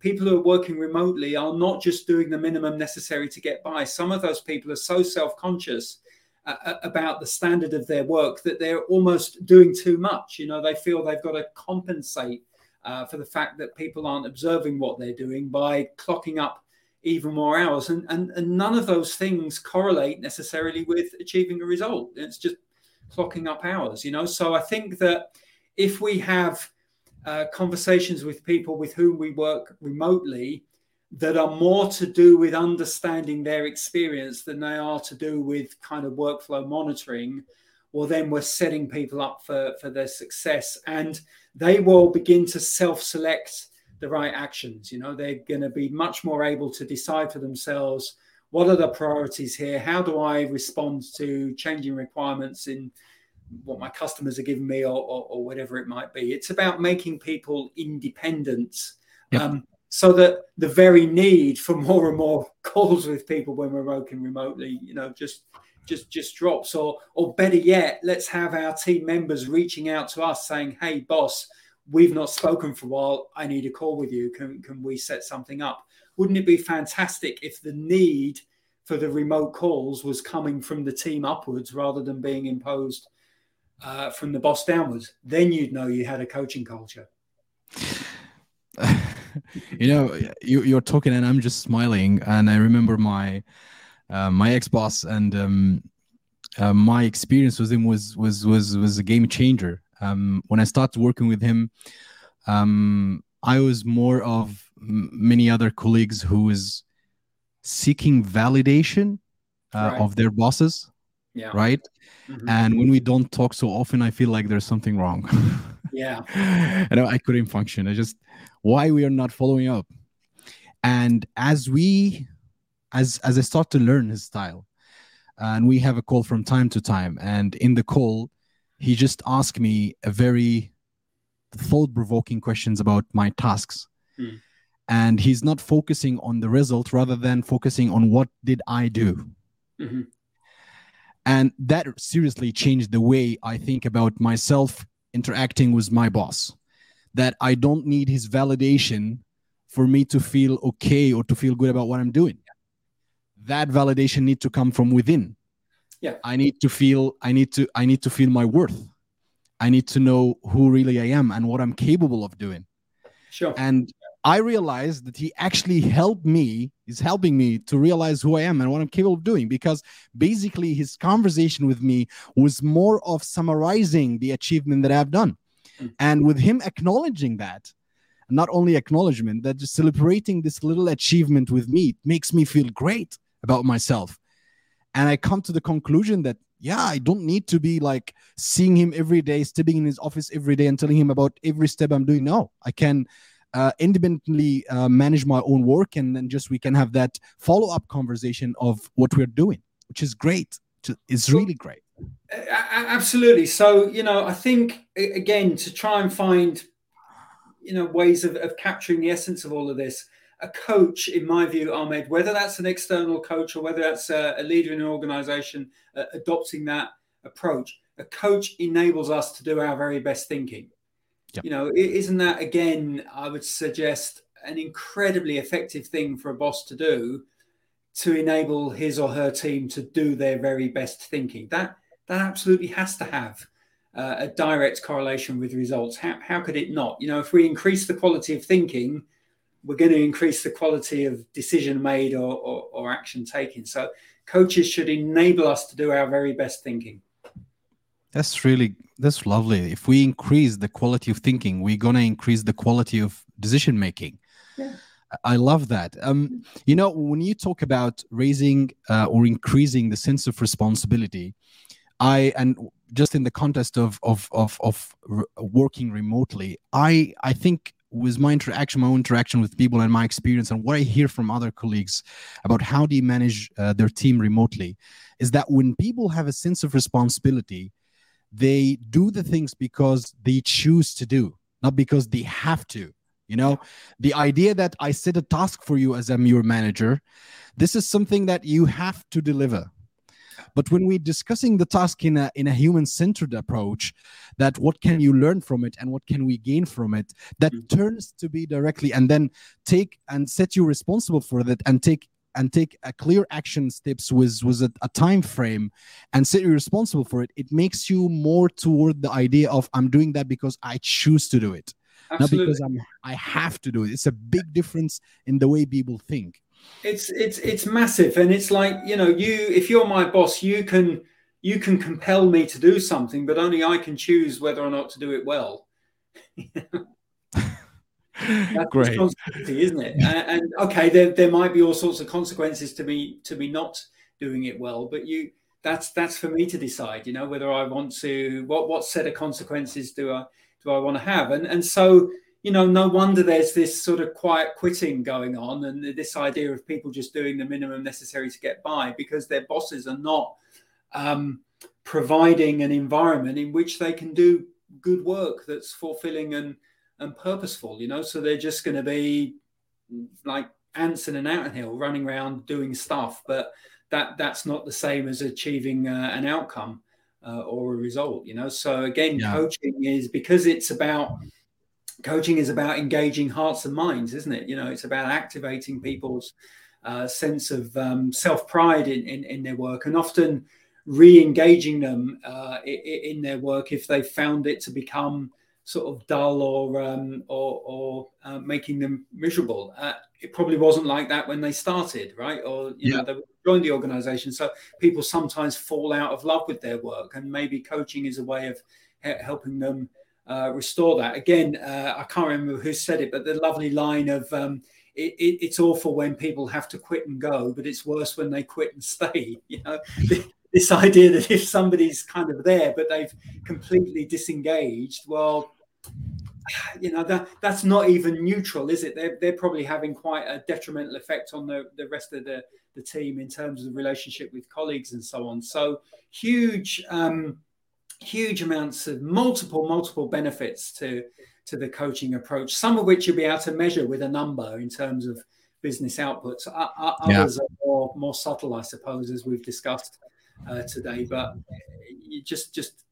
people who are working remotely are not just doing the minimum necessary to get by. Some of those people are so self-conscious uh, uh about the standard of their work that they're almost doing too much. You know, they feel they've got to compensate uh, for the fact that people aren't observing what they're doing by clocking up even more hours. And, and, and none of those things correlate necessarily with achieving a result. It's just clocking up hours, you know? So I think that if we have uh, conversations with people with whom we work remotely that are more to do with understanding their experience than they are to do with kind of workflow monitoring, well, then we're setting people up for, for their success. And they will begin to self select the right actions. You know, they're going to be much more able to decide for themselves what are the priorities here? How do I respond to changing requirements in what my customers are giving me or, or, or whatever it might be? It's about making people independent. Yep. Um, so that the very need for more and more calls with people when we're working remotely, you know, just just just drops or or better yet let's have our team members reaching out to us saying hey boss we've not spoken for a while i need a call with you can can we set something up wouldn't it be fantastic if the need for the remote calls was coming from the team upwards rather than being imposed uh, from the boss downwards then you'd know you had a coaching culture you know you, you're talking and i'm just smiling and i remember my uh, my ex boss, and um, uh, my experience with him was was was was a game changer. Um, when I started working with him, um, I was more of many other colleagues who was seeking validation uh, right. of their bosses. Yeah. Right. Mm-hmm. And when we don't talk so often, I feel like there's something wrong. yeah. and I couldn't function. I just why we are not following up. And as we as as I start to learn his style, and we have a call from time to time. And in the call, he just asked me a very thought-provoking questions about my tasks. Mm. And he's not focusing on the result rather than focusing on what did I do. Mm-hmm. And that seriously changed the way I think about myself interacting with my boss. That I don't need his validation for me to feel okay or to feel good about what I'm doing. That validation need to come from within. Yeah. I need to feel I need to I need to feel my worth. I need to know who really I am and what I'm capable of doing. Sure. And I realized that he actually helped me, is helping me to realize who I am and what I'm capable of doing because basically his conversation with me was more of summarizing the achievement that I've done. Mm-hmm. And with him acknowledging that, not only acknowledgement, that just celebrating this little achievement with me makes me feel great about myself. And I come to the conclusion that, yeah, I don't need to be like seeing him every day, stepping in his office every day and telling him about every step I'm doing. No, I can uh, independently uh, manage my own work and then just we can have that follow-up conversation of what we're doing which is great. It's really great. Absolutely. So you know i think again to try and find you know ways of, of capturing the essence of all of this a coach in my view ahmed whether that's an external coach or whether that's a, a leader in an organization uh, adopting that approach a coach enables us to do our very best thinking Yep. You know, isn't that again? I would suggest an incredibly effective thing for a boss to do to enable his or her team to do their very best thinking. That that absolutely has to have uh, a direct correlation with results. How how could it not? You know, if we increase the quality of thinking, we're going to increase the quality of decision made or, or, or action taken. So coaches should enable us to do our very best thinking. That's really that's lovely. If we increase the quality of thinking, we're gonna increase the quality of decision making. Yeah. I love that. Um, you know, when you talk about raising uh, or increasing the sense of responsibility, I and just in the context of of of, of working remotely, I I think with my interaction, my own interaction with people, and my experience, and what I hear from other colleagues about how they manage uh, their team remotely, is that when people have a sense of responsibility, they do the things because they choose to do, not because they have to. You know, the idea that I set a task for you as I'm your manager, this is something that you have to deliver. But when we're discussing the task in a in a human-centered approach, that what can you learn from it and what can we gain from it, that mm-hmm. turns to be directly and then take and set you responsible for that and take and take a clear action steps with with a, a, time frame and say you're responsible for it it makes you more toward the idea of i'm doing that because i choose to do it Absolutely. not because i'm i have to do it. It's a big difference in the way people think. It's it's it's massive and it's like you know you if you're my boss you can you can compel me to do something but only i can choose whether or not to do it well That's Great, responsibility, isn't it? and, and, okay, there, there might be all sorts of consequences to me to be not doing it well, but you that's that's for me to decide. You know whether I want to what what set of consequences do I do I want to have, and and so you know no wonder there's this sort of quiet quitting going on, and this idea of people just doing the minimum necessary to get by because their bosses are not um, providing an environment in which they can do good work that's fulfilling and and purposeful, you know. So they're just going to be like ants in an anthill running around doing stuff, but that that's not the same as achieving uh, an outcome uh, or a result, you know. So again, yeah. coaching is because it's about coaching is about engaging hearts and minds, isn't it? You know, it's about activating people's uh, sense of um, self pride in, in, in their work, and often re-engaging them uh, in, in, their work if they found it to become sort of dull or um, or, or uh, making them miserable. Uh, it probably wasn't like that when they started, right? Or you yeah. know they joined the organization. So people sometimes fall out of love with their work, and maybe coaching is a way of he- helping them uh, restore that. Again, uh, I can't remember who said it, but the lovely line of um, it, it, it's awful when people have to quit and go, but it's worse when they quit and stay. You know, this idea that if somebody's kind of there but they've completely disengaged, well, you know that that's not even neutral, is it? They're they're probably having quite a detrimental effect on the the rest of the the team in terms of the relationship with colleagues and so on. So huge. Um, huge amounts of multiple multiple benefits to to the coaching approach some of which you'll be able to measure with a number in terms of business outputs others yeah. are more, more subtle i suppose as we've discussed uh, today but you just just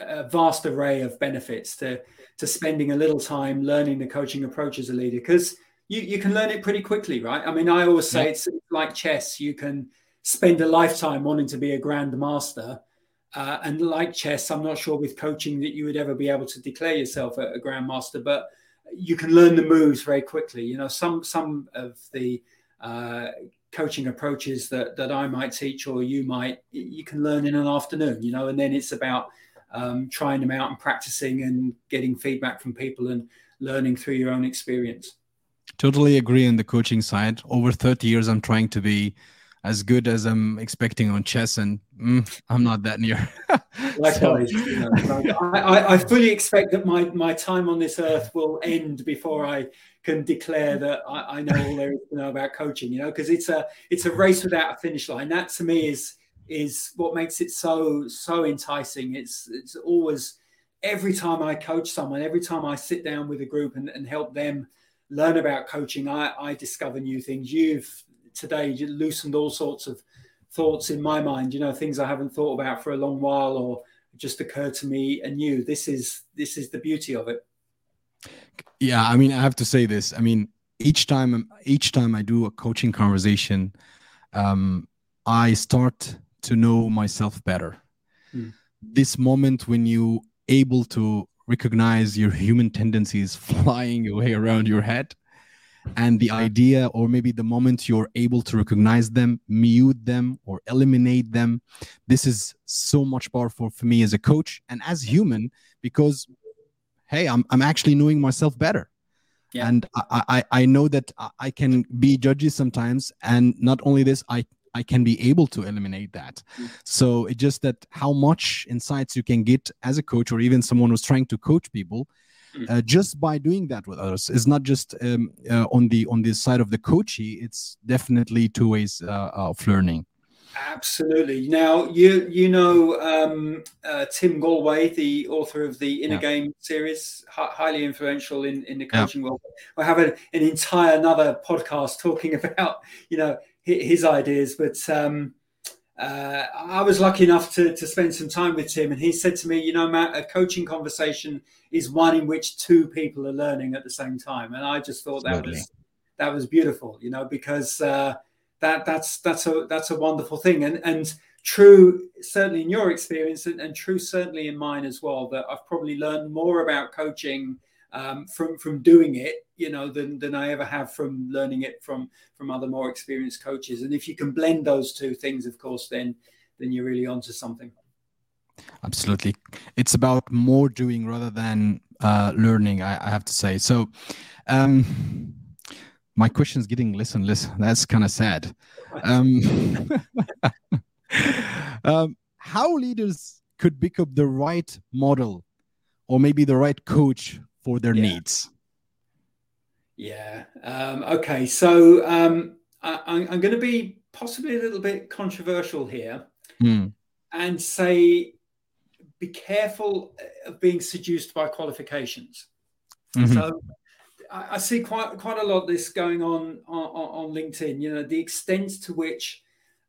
a vast array of benefits to to spending a little time learning the coaching approach as a leader because you, you can learn it pretty quickly right i mean i always say yeah. it's like chess you can spend a lifetime wanting to be a grandmaster uh, and like chess, I'm not sure with coaching that you would ever be able to declare yourself a, a grandmaster, but you can learn the moves very quickly. You know, some some of the uh, coaching approaches that that I might teach or you might you can learn in an afternoon. You know, and then it's about um, trying them out and practicing and getting feedback from people and learning through your own experience. Totally agree on the coaching side. Over 30 years, I'm trying to be as good as I'm expecting on chess, and mm, I'm not that near. Likewise, so. you know, I, I, fully expect that my my time on this earth will end before I can declare that I, I know all there is to know about coaching. You know, because it's a it's a race without a finish line. That to me is is what makes it so so enticing. It's it's always every time I coach someone, every time I sit down with a group and, and help them learn about coaching, I, I discover new things. You've today loosened all sorts of thoughts in my mind you know things i haven't thought about for a long while or just occurred to me anew this is this is the beauty of it yeah i mean i have to say this i mean each time each time i do a coaching conversation um, i start to know myself better mm. this moment when you able to recognize your human tendencies flying away around your head and the idea or maybe the moment you're able to recognize them mute them or eliminate them this is so much powerful for me as a coach and as human because hey i'm, I'm actually knowing myself better yeah. and I, I i know that i can be judgy sometimes and not only this i I can be able to eliminate that. Mm. So it's just that how much insights you can get as a coach or even someone who's trying to coach people Mm. uh, just by doing that with others it's not just um, uh, on the on the side of the coachee it's definitely two ways uh, of learning absolutely now you you know um, uh, tim gallwey the author of the inner yeah. game series h- highly influential in in the coaching yeah. world i have a, an entire another podcast talking about you know his ideas but um, uh, I was lucky enough to, to spend some time with Tim, and he said to me, "You know, Matt, a coaching conversation is one in which two people are learning at the same time." And I just thought that was that was beautiful, you know, because uh, that that's that's a that's a wonderful thing, and and true certainly in your experience, and, and true certainly in mine as well. That I've probably learned more about coaching um, from from doing it, you know, than than I ever have from learning it from from other more experienced coaches. And if you can blend those two things, of course, then then you're really onto something. Absolutely, it's about more doing rather than uh, learning. I, I have to say. So, um, my question is getting less and less. That's kind of sad. Um, um, how leaders could pick up the right model or maybe the right coach for their yeah. needs? Yeah. Um, okay. So um, I, am going to be possibly a little bit controversial here mm. and say be careful of being seduced by qualifications. Mm-hmm. So I, I, see quite quite a lot of this going on, on on LinkedIn. You know, the extent to which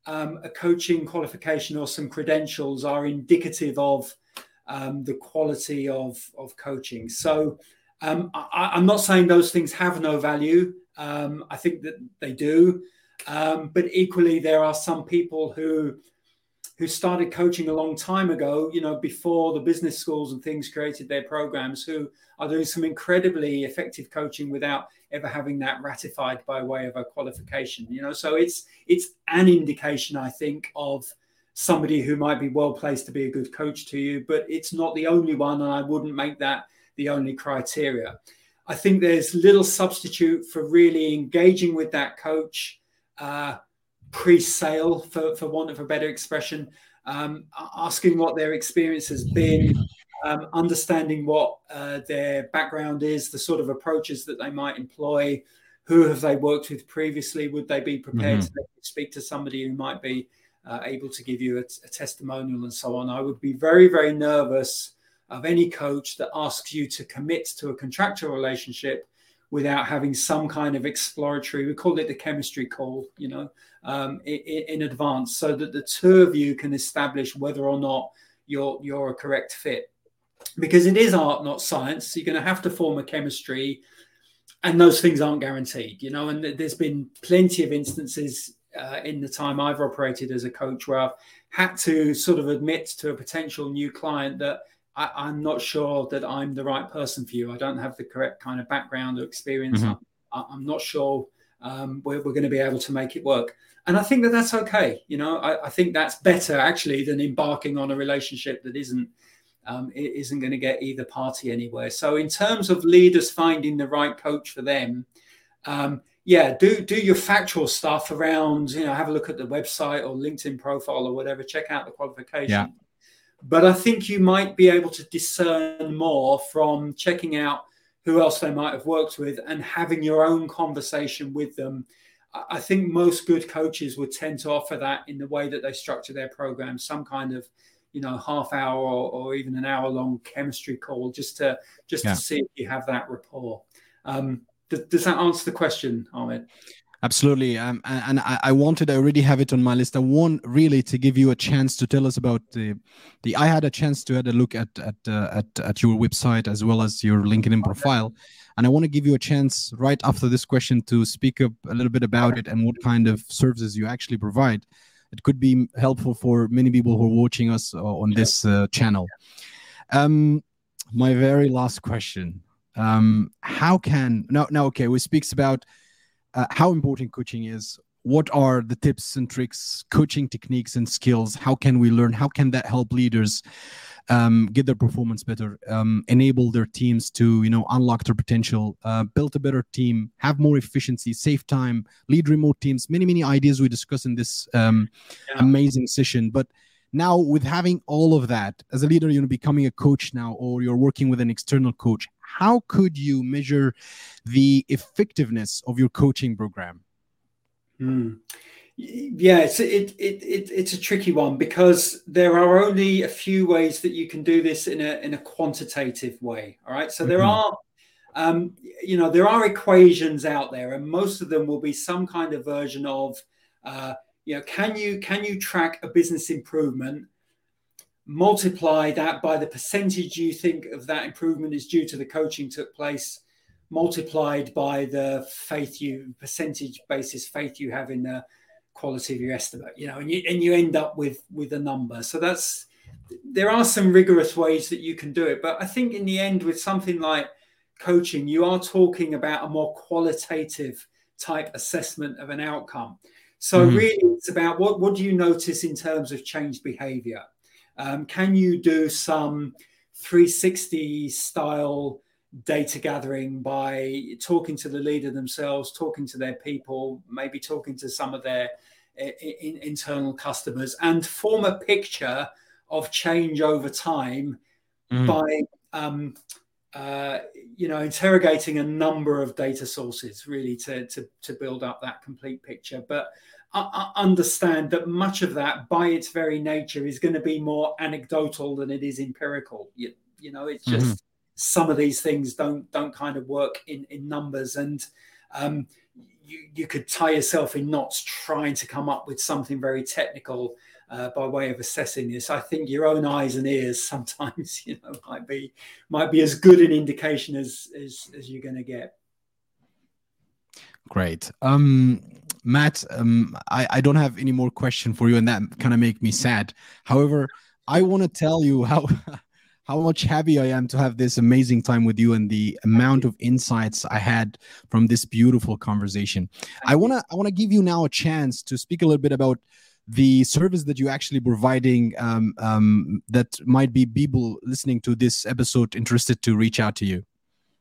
um, a coaching qualification or some credentials are indicative of um, the quality of, of coaching. So um, I, am not saying those things have no value. Um, I think that they do. Um, but equally, there are some people who who started coaching a long time ago, you know, before the business schools and things created their programs, who are doing some incredibly effective coaching without ever having that ratified by way of a qualification. You know, so it's it's an indication, I think, of somebody who might be well placed to be a good coach to you, but it's not the only one, and I wouldn't make that the only criteria. I think there's little substitute for really engaging with that coach uh, pre-sale, for, for want of a better expression, um, asking what their experience has been, um, understanding what uh, their background is, the sort of approaches that they might employ, who have they worked with previously, would they be prepared mm-hmm. to speak to somebody who might be uh, able to give you a, a, testimonial and so on. I would be very, very nervous of any coach that asks you to commit to a contractual relationship without having some kind of exploratory, we call it the chemistry call, you know, um, in, in, advance so that the two of you can establish whether or not you're, you're a correct fit. Because it is art, not science. You're going to have to form a chemistry, and those things aren't guaranteed, you know. And there's been plenty of instances uh, in the time I've operated as a coach where I've had to sort of admit to a potential new client that I, am not sure that I'm the right person for you. I don't have the correct kind of background or experience. Mm-hmm. I'm, I'm, not sure um, we're, we're, going to be able to make it work. And I think that that's okay. You know, I, I think that's better actually than embarking on a relationship that isn't um, isn't going to get either party anywhere. So in terms of leaders finding the right coach for them, um, yeah, do do your factual stuff around. You know, have a look at the website or LinkedIn profile or whatever. Check out the qualification. Yeah but I think you might be able to discern more from checking out who else they might have worked with and having your own conversation with them. I think most good coaches would tend to offer that in the way that they structure their program, some kind of, you know, half hour or, or even an hour long chemistry call just to just yeah. to see if you have that rapport. Um, does, does that answer the question, Ahmed? Absolutely. Um, and I, I, wanted, I already have it on my list. I want really to give you a chance to tell us about the, the I had a chance to have a look at, at, uh, at, at your website as well as your LinkedIn profile. And I want to give you a chance right after this question to speak up a little bit about it and what kind of services you actually provide. It could be helpful for many people who are watching us uh, on this uh, channel. Um, my very last question. Um, how can, no, no, okay, we speaks about uh, how important coaching is. What are the tips and tricks coaching techniques and skills? How can we learn? How can that help leaders um, get their performance better um, enable their teams to you know unlock their potential uh, build a better team have more efficiency save time lead remote teams? Many many ideas we discuss in this um, yeah. amazing session. But now with having all of that as a leader you know becoming a coach now or you're working with an external coach how could you measure the effectiveness of your coaching program? Mm. Yeah, it's it, it, it, it's a tricky one because there are only a few ways that you can do this in a in a quantitative way. All right, so there mm-hmm. are um, you know there are equations out there, and most of them will be some kind of version of uh, you know can you can you track a business improvement multiply that by the percentage you think of that improvement is due to the coaching took place multiplied by the faith you percentage basis faith you have in the quality of your estimate you know and you and you end up with with a number. So that's there are some rigorous ways that you can do it but i think in the end with something like coaching you are talking about a more qualitative type assessment of an outcome. So mm-hmm. really it's about what what do you notice in terms of changed behavior um, can you do some 360 style data gathering by talking to the leader themselves, talking to their people, maybe talking to some of their in, internal customers, and form a picture of change over time mm. by um, uh, you know interrogating a number of data sources really to, to to build up that complete picture. But understand that much of that, by its very nature, is going to be more anecdotal than it is empirical. You, you know, it's just mm-hmm. some of these things don't don't kind of work in in numbers, and um, you you could tie yourself in knots trying to come up with something very technical. Uh, by way of assessing this, I think your own eyes and ears sometimes, you know, might be might be as good an indication as as, as you're going to get. Great. Um, Matt, um, I, I don't have any more question for you, and that kind of make me sad. However, I want to tell you how how much happy I am to have this amazing time with you and the amount of insights I had from this beautiful conversation. I wanna I wanna give you now a chance to speak a little bit about the service that you're actually providing um, um, that might be people listening to this episode interested to reach out to you.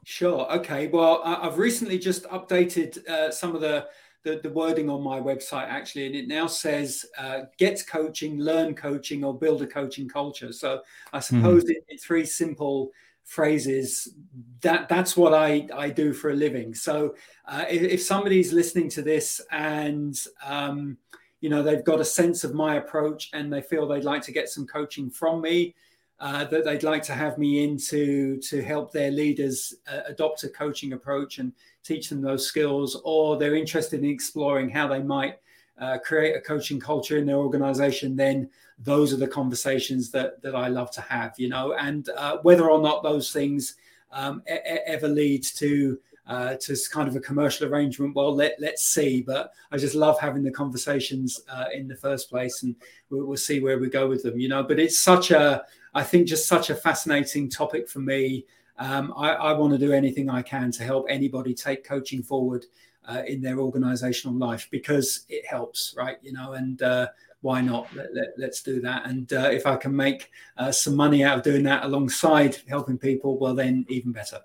Sure. Okay. Well, I've recently just updated uh, some of the the, the wording on my website actually, and it now says uh, get coaching, learn coaching, or build a coaching culture. So I mm-hmm. suppose mm. in, in three simple phrases that that's what I, I do for a living so uh, if, if, somebody's listening to this and um, you know they've got a sense of my approach and they feel they'd like to get some coaching from me uh, that they'd like to have me in to, to help their leaders uh, adopt a coaching approach and teach them those skills, or they're interested in exploring how they might uh, create a coaching culture in their organization, then those are the conversations that, that I love to have, you know, and uh, whether or not those things um, e- ever lead to uh, to kind of a commercial arrangement. Well, let let's see. But I just love having the conversations uh, in the first place, and we'll, we'll, see where we go with them. You know, but it's such a, I think, just such a fascinating topic for me. Um, I, I want to do anything I can to help anybody take coaching forward uh, in their organizational life because it helps, right? You know, and uh, why not? Let, let, us do that. And uh, if I can make uh, some money out of doing that alongside helping people, well, then even better.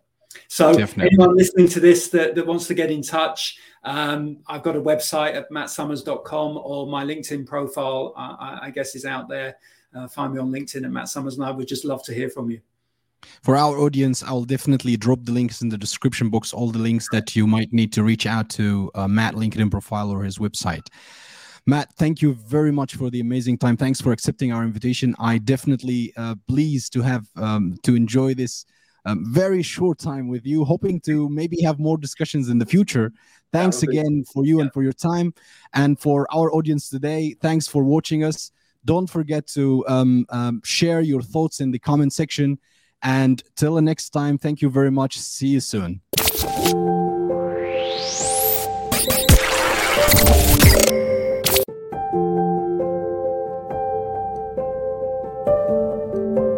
So, Definitely. anyone listening to this that, that wants to get in touch, um, I've got a website at mattsomers.com or my LinkedIn profile, I, I, guess, is out there. Uh, find me on LinkedIn at Matt Somers, and I would just love to hear from you. For our audience, I'll definitely drop the links in the description box, all the links that you might need to reach out to uh, Matt LinkedIn profile or his website. Matt, thank you very much for the amazing time. Thanks for accepting our invitation. I definitely uh, pleased to have um, to enjoy this um, very short time with you, hoping to maybe have more discussions in the future. Thanks again for you and for your time. And for our audience today, thanks for watching us. Don't forget to um, um, share your thoughts in the comment section. And till the next time, thank you very much. See you soon.